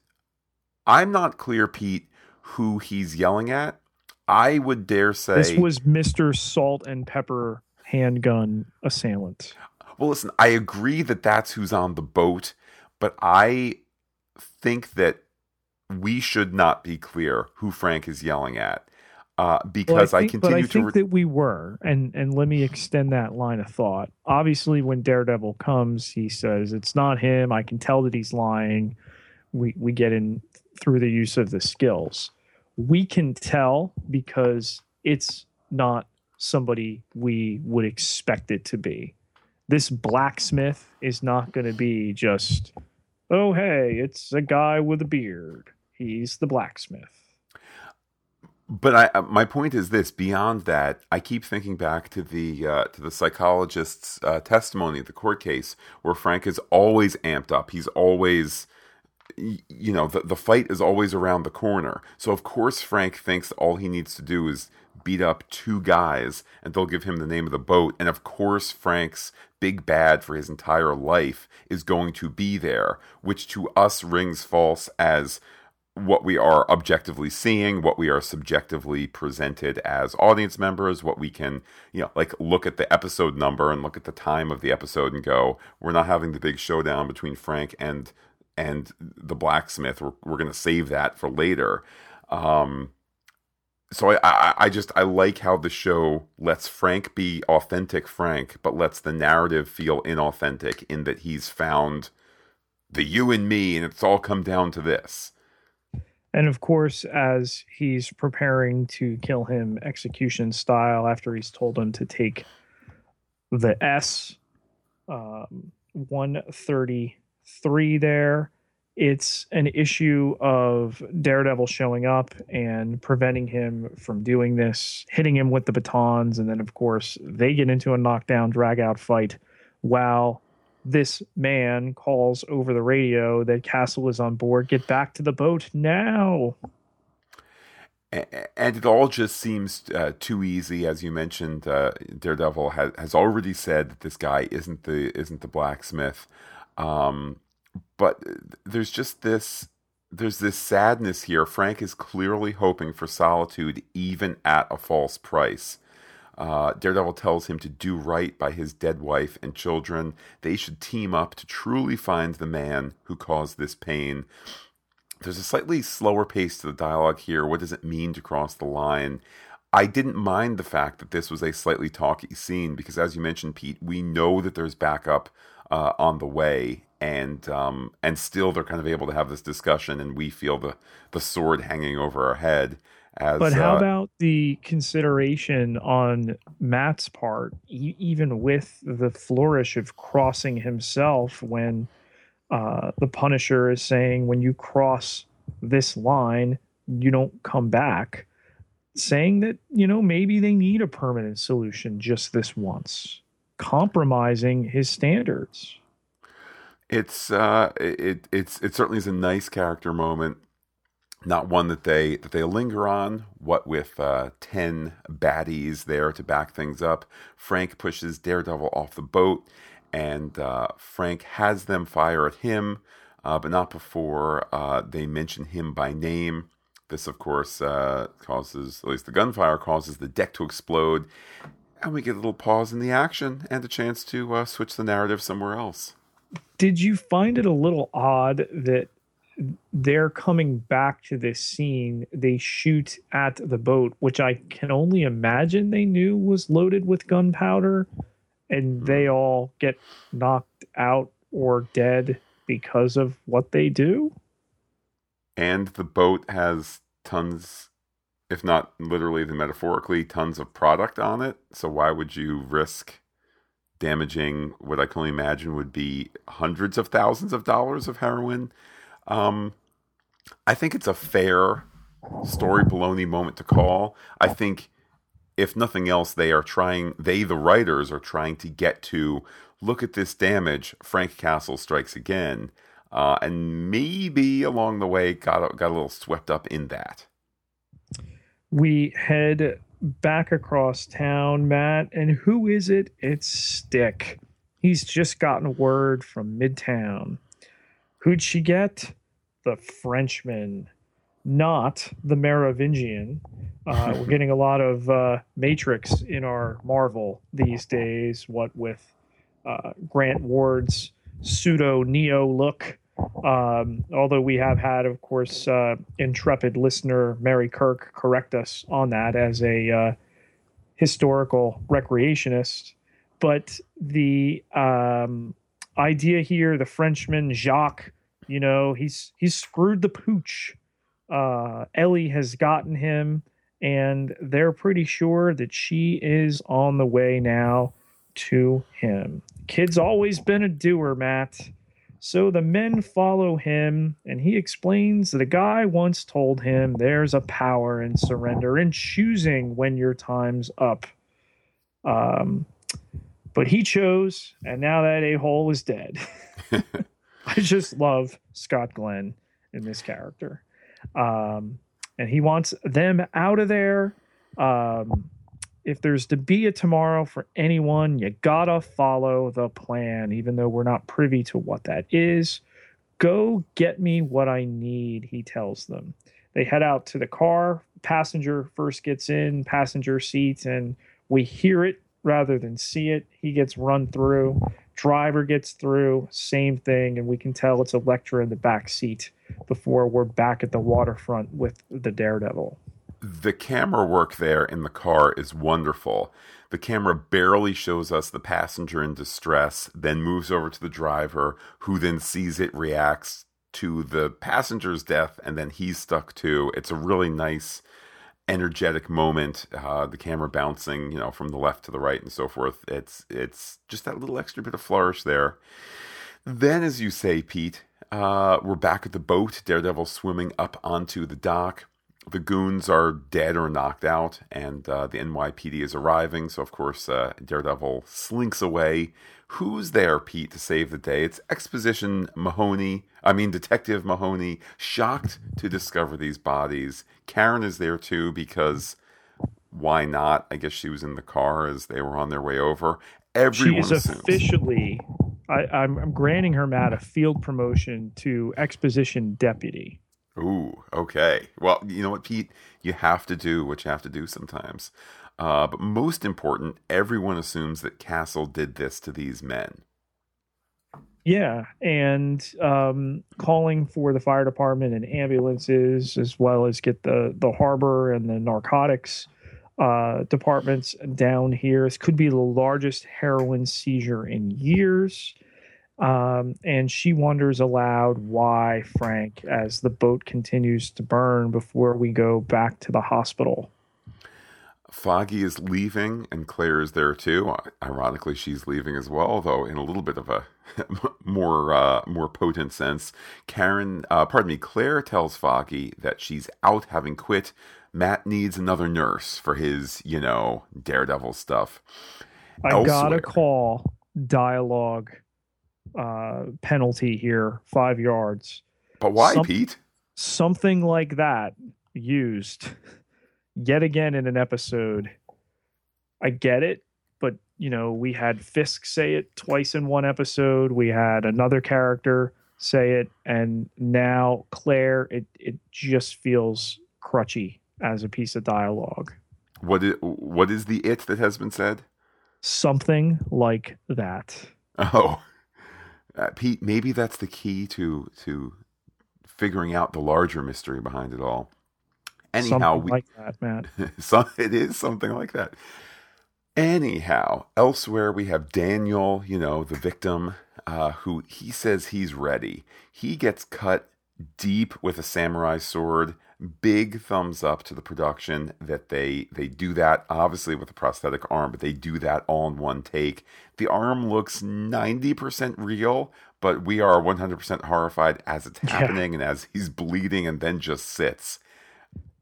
I'm not clear, Pete, who he's yelling at. I would dare say This was Mister Salt and Pepper handgun assailant. Well, listen, I agree that that's who's on the boat, but I think that we should not be clear who Frank is yelling at uh, because Well, I, think, but continue I think. Re- that we were, and and let me extend that line of thought. Obviously, when Daredevil comes, he says it's not him. I can tell that he's lying. We we get in through the use of the skills. We can tell because it's not somebody we would expect it to be. This blacksmith is not going to be just, oh hey, it's a guy with a beard. He's the blacksmith. but I, uh, my point is this: beyond that, I keep thinking back to the uh, to the psychologist's uh, testimony at the court case, where Frank is always amped up. He's always you know the, the fight is always around the corner so of course frank thinks all he needs to do is beat up two guys and they'll give him the name of the boat and of course frank's big bad for his entire life is going to be there which to us rings false as what we are objectively seeing, what we are subjectively presented as audience members, what we can, you know, like look at the episode number and look at the time of the episode and go, we're not having the big showdown between Frank and and the blacksmith. We're, we're going to save that for later. Um, so I, I, I just I like how the show lets Frank be authentic Frank, but lets the narrative feel inauthentic in that he's found the you and me, and it's all come down to this. And of course, as he's preparing to kill him execution style, after he's told him to take the S um, 133 there, it's an issue of Daredevil showing up and preventing him from doing this, hitting him with the batons. And then, of course, they get into a knockdown, drag out fight while this man calls over the radio that Castle is on board. Get back to the boat now. And it all just seems uh, too easy, as you mentioned. Uh, Daredevil has, has already said that this guy isn't the isn't the blacksmith, um, but there's just this there's this sadness here. Frank is clearly hoping for solitude, even at a false price. Uh, Daredevil tells him to do right by his dead wife and children. They should team up to truly find the man who caused this pain. There's a slightly slower pace to the dialogue here. What does it mean to cross the line? I didn't mind the fact that this was a slightly talky scene because, as you mentioned, Pete, we know that there's backup uh, on the way, and um, and still they're kind of able to have this discussion, and we feel the the sword hanging over our head. As, But how uh, about the consideration on Matt's part, e- even with the flourish of crossing himself when uh, the Punisher is saying, when you cross this line, you don't come back, saying that, you know, maybe they need a permanent solution just this once, compromising his standards. it's uh it it's it certainly is a nice character moment not one that they that they linger on. What with uh 10 baddies there to back things up frank pushes daredevil off the boat and uh frank has them fire at him uh, but not before uh, they mention him by name. This of course uh, causes at least the gunfire causes the deck to explode and we get a little pause in the action and a chance to uh, switch the narrative somewhere else. Did you find it a little odd that they're coming back to this scene. They shoot at the boat which i can only imagine they knew was loaded with gunpowder and hmm. they all get knocked out or dead because of what they do. And the boat has tons if not literally then metaphorically tons of product on it. So why would you risk damaging what i can only imagine would be hundreds of thousands of dollars of heroin um, i think it's a fair story baloney moment to call i think if nothing else they are trying they the writers are trying to get to look at this damage frank castle strikes again uh, and maybe along the way got got a little swept up in that we head back across town, Matt, and who is it? It's Stick. He's just gotten word from Midtown. Who'd she get? The Frenchman, not the Merovingian. Uh, we're getting a lot of uh, Matrix in our Marvel these days, what with uh, Grant Ward's pseudo Neo look. Um, although we have had, of course, uh, intrepid listener Mary Kirk correct us on that as a uh, historical recreationist. But the um, idea here, the Frenchman Jacques, you know, he's he's screwed the pooch. Uh, Ellie has gotten him, and they're pretty sure that she is on the way now to him. Kid's always been a doer, Matt. So the men follow him, and he explains that a guy once told him there's a power in surrender and choosing when your time's up. Um, but he chose, and now that a hole is dead. I just love Scott Glenn in this character. Um, and he wants them out of there. Um, if there's to be a tomorrow for anyone, you gotta follow the plan, even though we're not privy to what that is. Go get me what I need, he tells them. They head out to the car. Passenger first gets in, passenger seat, and we hear it rather than see it. He gets run through. Driver gets through, same thing, and we can tell it's Elektra in the back seat before we're back at the waterfront with the Daredevil the camera work there in the car is wonderful. The camera barely shows us the passenger in distress, then moves over to the driver, who then sees it, reacts to the passenger's death, and then he's stuck too. It's a really nice, energetic moment. Uh, the camera bouncing, you know, from the left to the right and so forth. It's it's just that little extra bit of flourish there. Then, as you say, Pete, uh, we're back at the boat. Daredevil swimming up onto the dock the goons are dead or knocked out, and uh, the NYPD is arriving. So, of course, uh, Daredevil slinks away. Who's there, Pete, to save the day? It's Exposition Mahoney, I mean, Detective Mahoney, shocked to discover these bodies. Karen is there too because why not? I guess she was in the car as they were on their way over. Everyone she is assumes. officially, I, I'm, I'm granting her, Matt, a field promotion to Exposition Deputy. Ooh, okay. Well, you know what, Pete? You have to do what you have to do sometimes. Uh, but most important, everyone assumes that Castle did this to these men. Yeah, and um, calling for the fire department and ambulances, as well as get the the harbor and the narcotics uh, departments down here. This could be the largest heroin seizure in years. Um, and she wonders aloud why Frank, as the boat continues to burn before we go back to the hospital. Foggy is leaving, and Claire is there too. Ironically, she's leaving as well, though in a little bit of a more uh, more potent sense. Karen, uh, pardon me, Claire tells Foggy that she's out, having quit. Matt needs another nurse for his, you know, daredevil stuff. I Elsewhere. gotta call dialogue uh, penalty here, five yards. But why, Some, Pete? Something like that used yet again in an episode. I get it, but you know, we had Fisk say it twice in one episode. We had another character say it, and now Claire. It it just feels crutchy as a piece of dialogue. What is what is the it that has been said? Something like that. Oh, uh, Pete. Maybe that's the key to to figuring out the larger mystery behind it all. Anyhow, something we, like that, Matt. so, it is something like that. Anyhow, elsewhere we have Daniel, you know, the victim, uh, who he says he's ready. He gets cut deep with a samurai sword. Big thumbs up to the production that they they do that obviously with a prosthetic arm, but they do that all in one take. The arm looks 90% real, but we are 100% horrified as it's happening yeah. and as he's bleeding and then just sits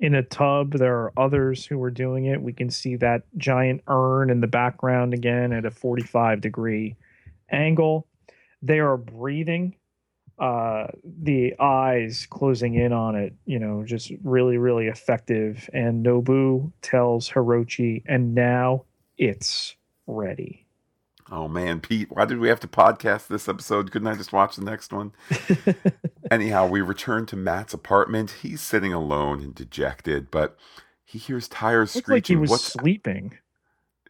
in a tub. There are others who are doing it. We can see that giant urn in the background again at a 45 degree angle. They are breathing. Uh, the eyes closing in on it, you know, just really, really effective. And Nobu tells Hirochi, and now it's ready. Oh man, Pete, why did we have to podcast this episode? Couldn't I just watch the next one? Anyhow, we return to Matt's apartment. He's sitting alone and dejected, but he hears tires screeching. like he was What's... sleeping.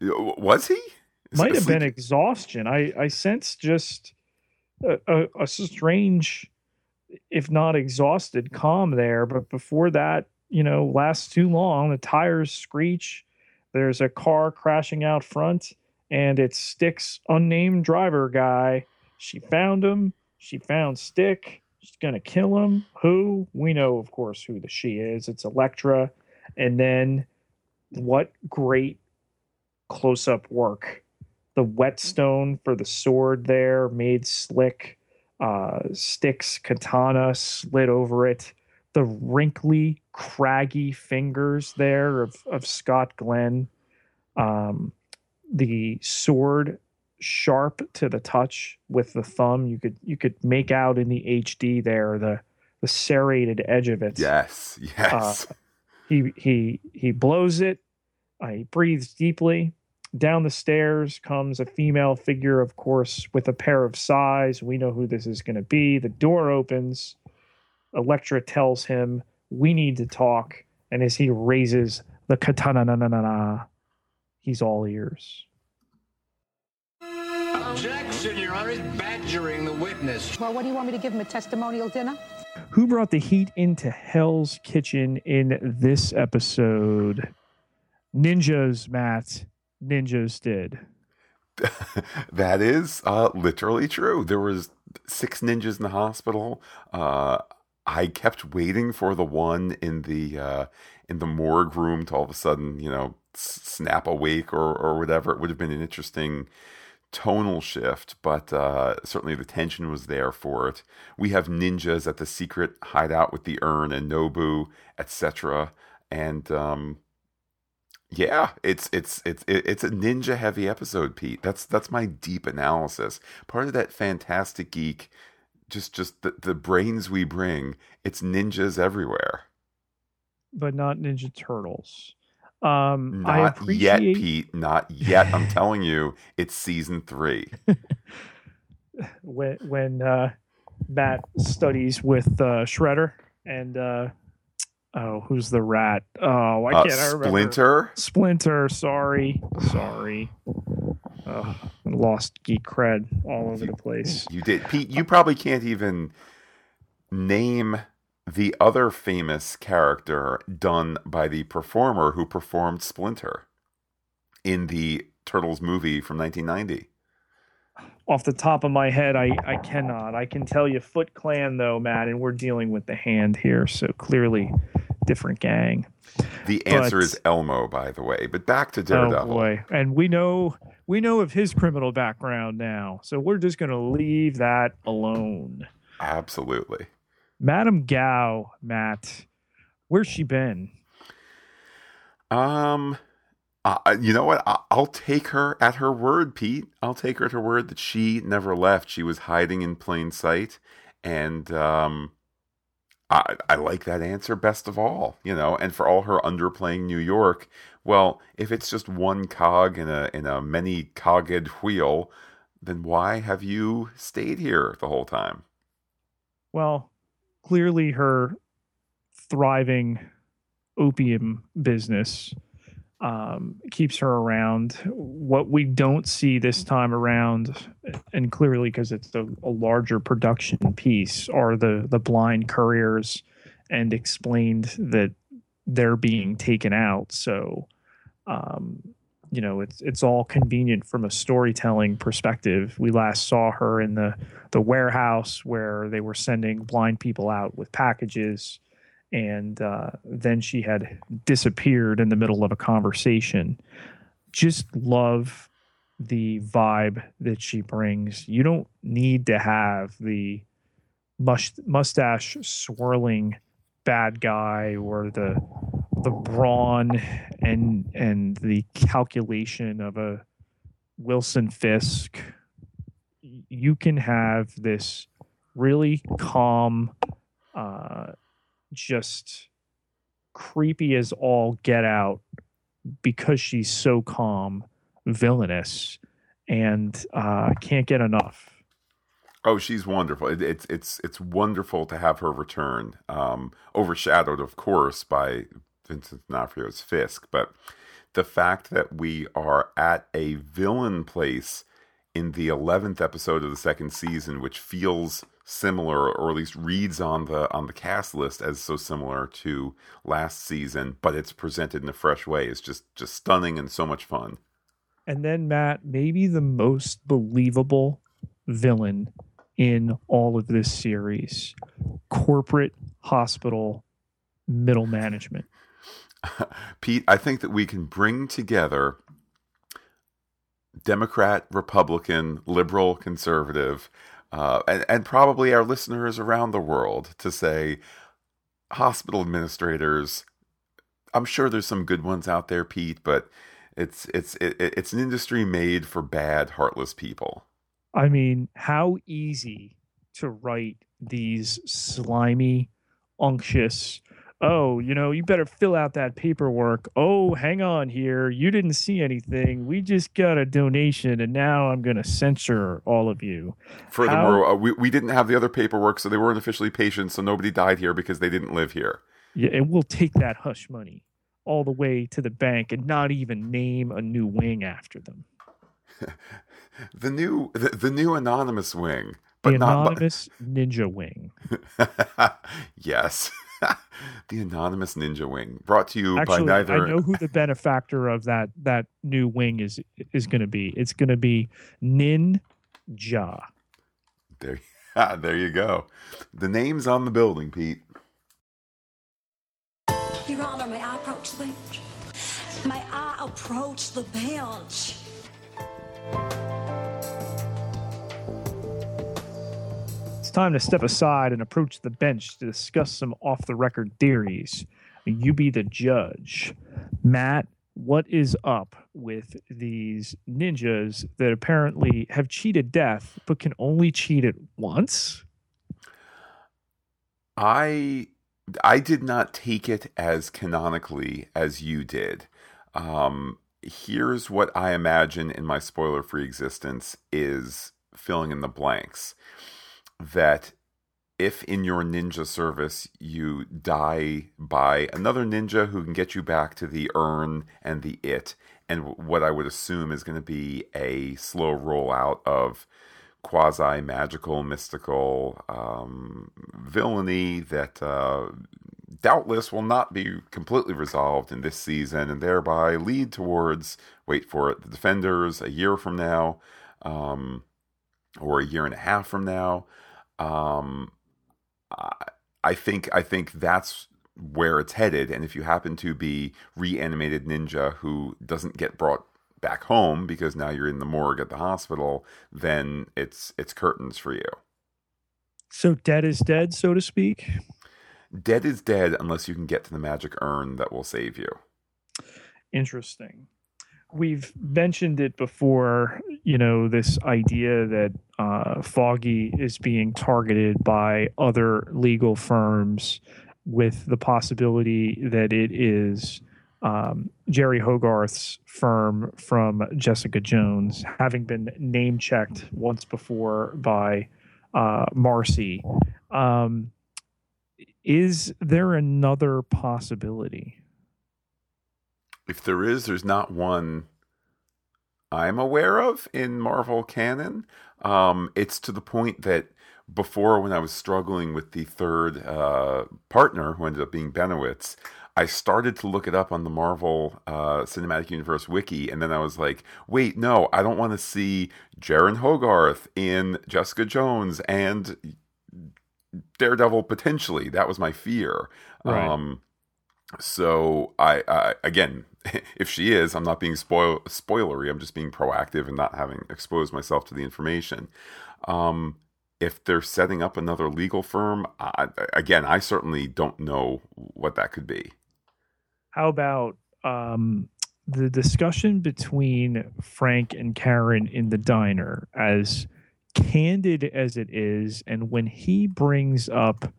Was he? Might have been exhaustion. I I sense just a, a, strange, if not exhausted, calm there. But before that, you know, lasts too long. The tires screech. There's a car crashing out front and it's Stick's unnamed driver guy. She found him. She found Stick. She's gonna kill him. Who? We know, of course, who the she is. It's Elektra. And then, what great close-up work! The whetstone for the sword there made slick. Uh, Stick's katana slid over it. The wrinkly, craggy fingers there of of Scott Glenn. Um, the sword sharp to the touch with the thumb. You could you could make out in the HD there the the serrated edge of it. Yes, yes. Uh, he he he blows it. Uh, he breathes deeply. Down the stairs comes a female figure, of course, with a pair of sais. We know who this is going to be. The door opens. Elektra tells him, "We need to talk." And as he raises the katana, na na na na, He's all ears. Objection, Your Honor. He's badgering the witness. Well, what do you want me to give him a testimonial dinner? Who brought the heat into Hell's Kitchen in this episode? Ninjas, Matt. Ninjas did. that is uh, literally true. There was six ninjas in the hospital. Uh, I kept waiting for the one in the uh, in the morgue room to all of a sudden, you know, snap awake or or whatever. It would have been an interesting tonal shift, but uh, certainly the tension was there for it. We have ninjas at the secret hideout with the urn and Nobu, etc. And um, yeah, it's it's it's it's a ninja heavy episode, Pete. That's that's my deep analysis. Part of that fantastic geek, just just the, the brains we bring. It's ninjas everywhere, but not Ninja Turtles. Um, not I appreciate... yet, Pete. Not yet. I'm telling you, it's season three. when when uh, Matt studies with uh, Shredder and uh, oh, who's the rat? Oh, I uh, can't. I remember. Splinter. Splinter. Sorry, sorry. Uh, lost geek cred all over you, the place. You did, Pete. You probably can't even name the other famous character done by the performer who performed Splinter in the Turtles movie from 1990. Off the top of my head, I, I cannot. I can tell you Foot Clan though, Matt, and we're dealing with the hand here, so clearly different gang. The answer But- is Elmo, by the way. But back to Daredevil. Oh boy. And we know we know of his criminal background now. So we're just gonna leave that alone. Absolutely. Madam Gao, Matt, where's she been? Um, uh, you know what? I- I'll take her at her word, Pete. I'll take her at her word that she never left. She was hiding in plain sight, and um, I I like that answer best of all. You know, and for all her underplaying New York, well, if it's just one cog in a in a many cogged wheel, then why have you stayed here the whole time? Well, clearly her thriving opium business um, keeps her around. What we don't see this time around, and clearly because it's a, a larger production piece, are the the blind couriers, and explained that they're being taken out. So, um, you know, it's it's all convenient from a storytelling perspective. We last saw her in the the warehouse where they were sending blind people out with packages and uh, then she had disappeared in the middle of a conversation. Just love the vibe that she brings. You don't need to have the mush- mustache swirling bad guy or the the brawn and and the calculation of a Wilson Fisk. You can have this really calm, uh, just creepy as all get out because she's so calm, villainous, and uh, can't get enough. Oh, she's wonderful. It, it's it's it's wonderful to have her return. Um, overshadowed, of course, by Vincent D'Onofrio's Fisk, but the fact that we are at a villain place in the eleventh episode of the second season, which feels similar, or at least reads on the on the cast list as so similar to last season, but it's presented in a fresh way, is just just stunning and so much fun. And then Matt, maybe the most believable villain in all of this series, corporate hospital middle management. Pete, I think that we can bring together Democrat, Republican, liberal, conservative, uh, and, and probably our listeners around the world to say hospital administrators. I'm sure there's some good ones out there, Pete, but it's it's it, it's an industry made for bad, heartless people. I mean, how easy to write these slimy, unctuous, oh, you know, you better fill out that paperwork. Oh, hang on here. You didn't see anything. We just got a donation and now I'm going to censure all of you. Furthermore, uh, we, we didn't have the other paperwork, so they weren't officially patients, so nobody died here because they didn't live here. Yeah, and we'll take that hush money all the way to the bank and not even name a new wing after them. The new the, the new anonymous wing, but the not anonymous ninja wing. yes. the anonymous ninja wing brought to you Actually, by neither I know who the benefactor of that that new wing is is going to be. It's going to be Ninja. there, ah, there you go the name's on the building pete Your Honor, may I approach the bench? May I approach the bench? It's time to step aside and approach the bench to discuss some off the record theories. You be the judge. Matt, what is up with these ninjas that apparently have cheated death but can only cheat it once? i i did not take it as canonically as you did um here's what i imagine in my spoiler free existence is filling in the blanks that if in your ninja service you die by another ninja who can get you back to the urn and the it, and what I would assume is going to be a slow rollout of quasi magical, mystical um, villainy that uh, doubtless will not be completely resolved in this season, and thereby lead towards wait for it, the Defenders a year from now. Um, or a year and a half from now. Um, I, I think I think that's where it's headed. And if you happen to be reanimated ninja who doesn't get brought back home because now you're in the morgue at the hospital, then it's it's curtains for you. So dead is dead, so to speak. Dead is dead unless you can get to the magic urn that will save you. Interesting. We've mentioned it before, you know, this idea that uh, Foggy is being targeted by other legal firms with the possibility that it is um, Jeri Hogarth's firm from Jessica Jones, having been name checked once before by uh, Marcy. Um, is there another possibility? If there is, there's not one I'm aware of in Marvel canon. Um, it's to the point that before, when I was struggling with the third uh, partner, who ended up being Benowitz, I started to look it up on the Marvel uh, Cinematic Universe wiki, and then I was like, wait, no, I don't want to see Jaren Hogarth in Jessica Jones and Daredevil potentially. That was my fear. Right. Um, so I, I again, if she is, I'm not being spoil spoilery. I'm just being proactive and not having exposed myself to the information. Um, if they're setting up another legal firm, I, again, I certainly don't know what that could be. How about um, the discussion between Frank and Karen in the diner, as candid as it is, and when he brings up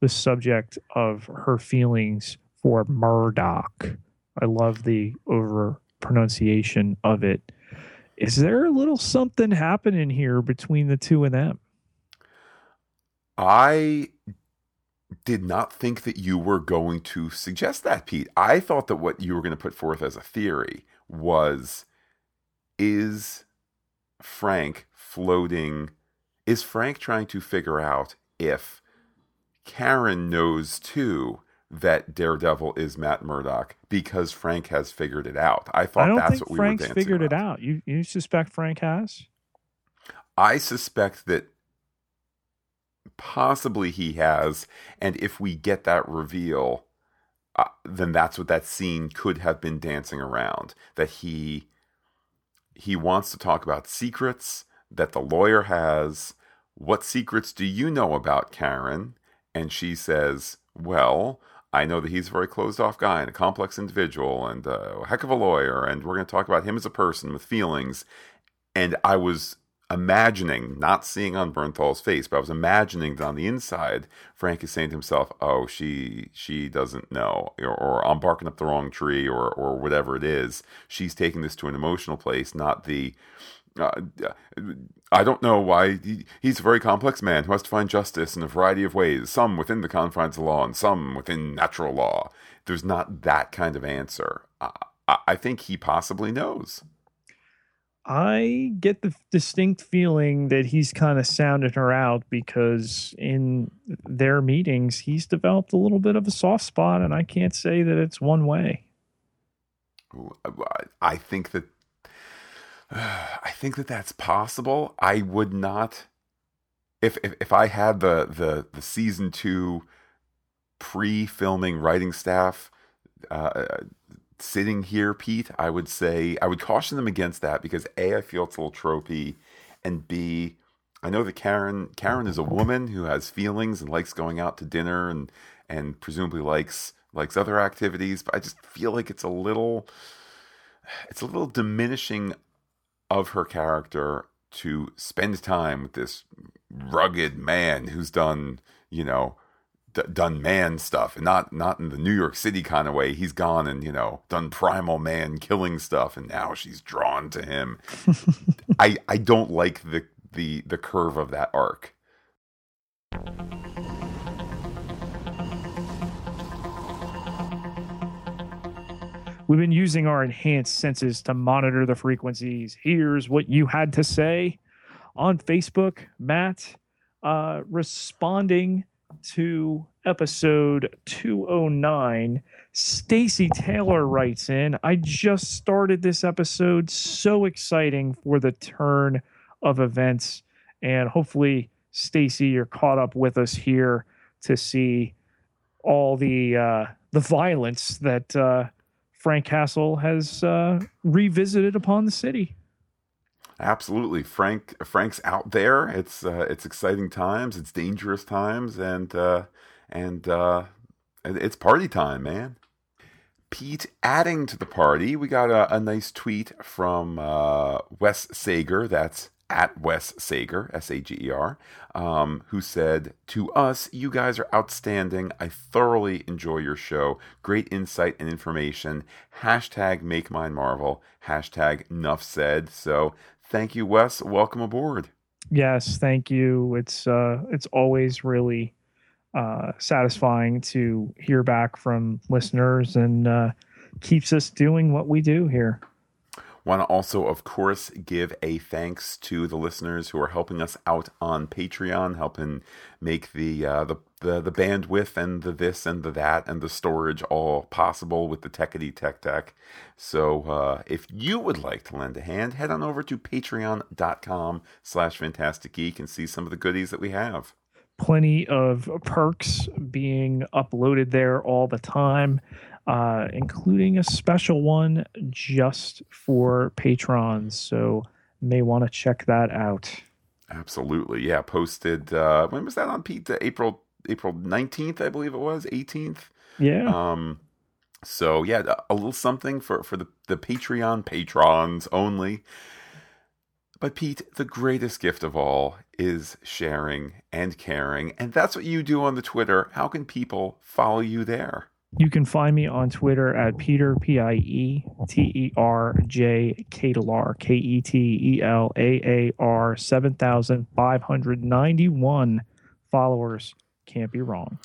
the subject of her feelings for Murdock, I love the over pronunciation of it. Is there a little something happening here between the two of them? I did not think that you were going to suggest that, Pete. I thought that what you were going to put forth as a theory was is Frank floating is Frank trying to figure out if Karen knows too that Daredevil is Matt Murdock because Frank has figured it out. I thought I don't that's think what we Frank's were dancing figured it out. You you suspect Frank has? I suspect that possibly he has, and if we get that reveal, uh, then that's what that scene could have been dancing around. That he he wants to talk about secrets that the lawyer has. What secrets do you know about Karen? And she says, "Well." I know that he's a very closed off guy and a complex individual and a heck of a lawyer, and we're going to talk about him as a person with feelings. And I was imagining, not seeing on Bernthal's face, but I was imagining that on the inside, Frank is saying to himself, "Oh, she she doesn't know," or, or "I'm barking up the wrong tree," or or whatever it is. She's taking this to an emotional place, not the. Uh, I don't know why he, he's a very complex man who has to find justice in a variety of ways, some within the confines of law and some within natural law. There's not that kind of answer. I, I, I think he possibly knows. I get the distinct feeling that he's kind of sounded her out because in their meetings, he's developed a little bit of a soft spot, and I can't say that it's one way. I think that I think that that's possible. I would not if if, if I had the, the the season two pre-filming writing staff uh, sitting here, Pete, I would say I would caution them against that because a I feel it's a little tropey, and b I know that Karen Karen is a woman who has feelings and likes going out to dinner and and presumably likes likes other activities, but I just feel like it's a little it's a little diminishing of her character to spend time with this rugged man who's done, you know, d- done man stuff and not not in the New York City kind of way. He's gone and, you know, done primal man killing stuff and now she's drawn to him. I I don't like the the the curve of that arc. We've been using our enhanced senses to monitor the frequencies. Here's what you had to say on Facebook, Matt, uh, responding to episode 209. Stacy Taylor writes in, I just started this episode. So exciting for the turn of events And hopefully, Stacy, you're caught up with us here to see all the uh, the violence that uh, Frank Castle has uh, revisited upon the city. Absolutely, Frank. Frank's out there. It's uh, it's exciting times. It's dangerous times, and uh, and uh, it's party time, man. Pete adding to the party, we got a, a nice tweet from uh, Wes Sager. That's at Wes Sager, S A G E R, um, who said, To us, you guys are outstanding. I thoroughly enjoy your show. Great insight and information. Hashtag make mine marvel. Hashtag nuff said. So thank you, Wes. Welcome aboard. Yes, thank you. It's uh it's always really uh satisfying to hear back from listeners and uh keeps us doing what we do here. Want to also, of course, give a thanks to the listeners who are helping us out on Patreon, helping make the uh, the, the the bandwidth and the this and the that and the storage all possible with the techity tech tech. So, uh, if you would like to lend a hand, head on over to Patreon.com/slash Phantastic Geek and see some of the goodies that we have. Plenty of perks being uploaded there all the time uh, including a special one just for patrons. So may want to check that out. Absolutely, yeah. Posted. Uh, when was that on Pete? April April nineteenth, I believe it was. Eighteenth. Yeah. Um. So yeah, a little something for for the the Patreon patrons only. But Pete, the greatest gift of all is sharing and caring, and that's what you do on the Twitter. How can people follow you there? You can find me on Twitter at Pieter P I E T E R J Ketelaar K E T E L A A R seven thousand five hundred ninety one followers. Can't be wrong.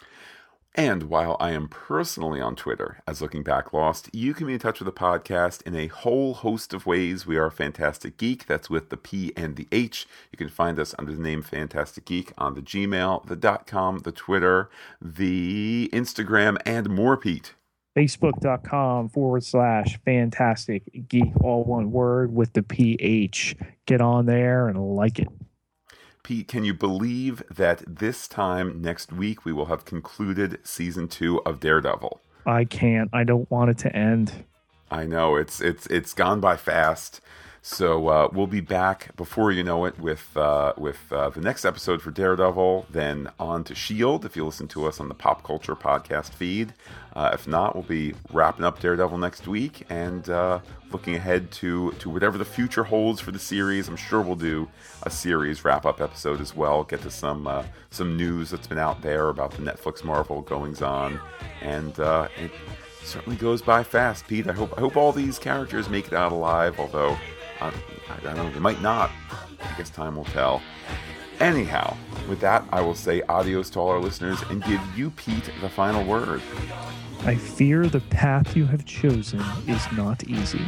And while I am personally on Twitter as Looking Back Lost, you can be in touch with the podcast in a whole host of ways. We are Phantastic Geek. That's with the P and the H. You can find us under the name Phantastic Geek on the Gmail, the dot com, the Twitter, the Instagram, and more, Pete. Facebook.com forward slash phantastic geek, all one word with the PH. Get on there and like it. Pete, can you believe that this time next week we will have concluded season two of Daredevil? I can't. I don't want it to end. I know it's it's it's gone by fast. So uh, we'll be back before you know it with uh, with uh, the next episode for Daredevil. Then on to Shield. If you listen to us on the Pop Culture Podcast feed. Uh, if not, we'll be wrapping up Daredevil next week and uh, looking ahead to to whatever the future holds for the series. I'm sure we'll do a series wrap up episode as well. Get to some uh, some news that's been out there about the Netflix Marvel goings on, and it certainly goes by fast, Pete. I hope I hope all these characters make it out alive. Although I, I don't know, they might not. I guess time will tell. Anyhow, with that, I will say adios to all our listeners and give you, Pete, the final word. I fear the path you have chosen is not easy.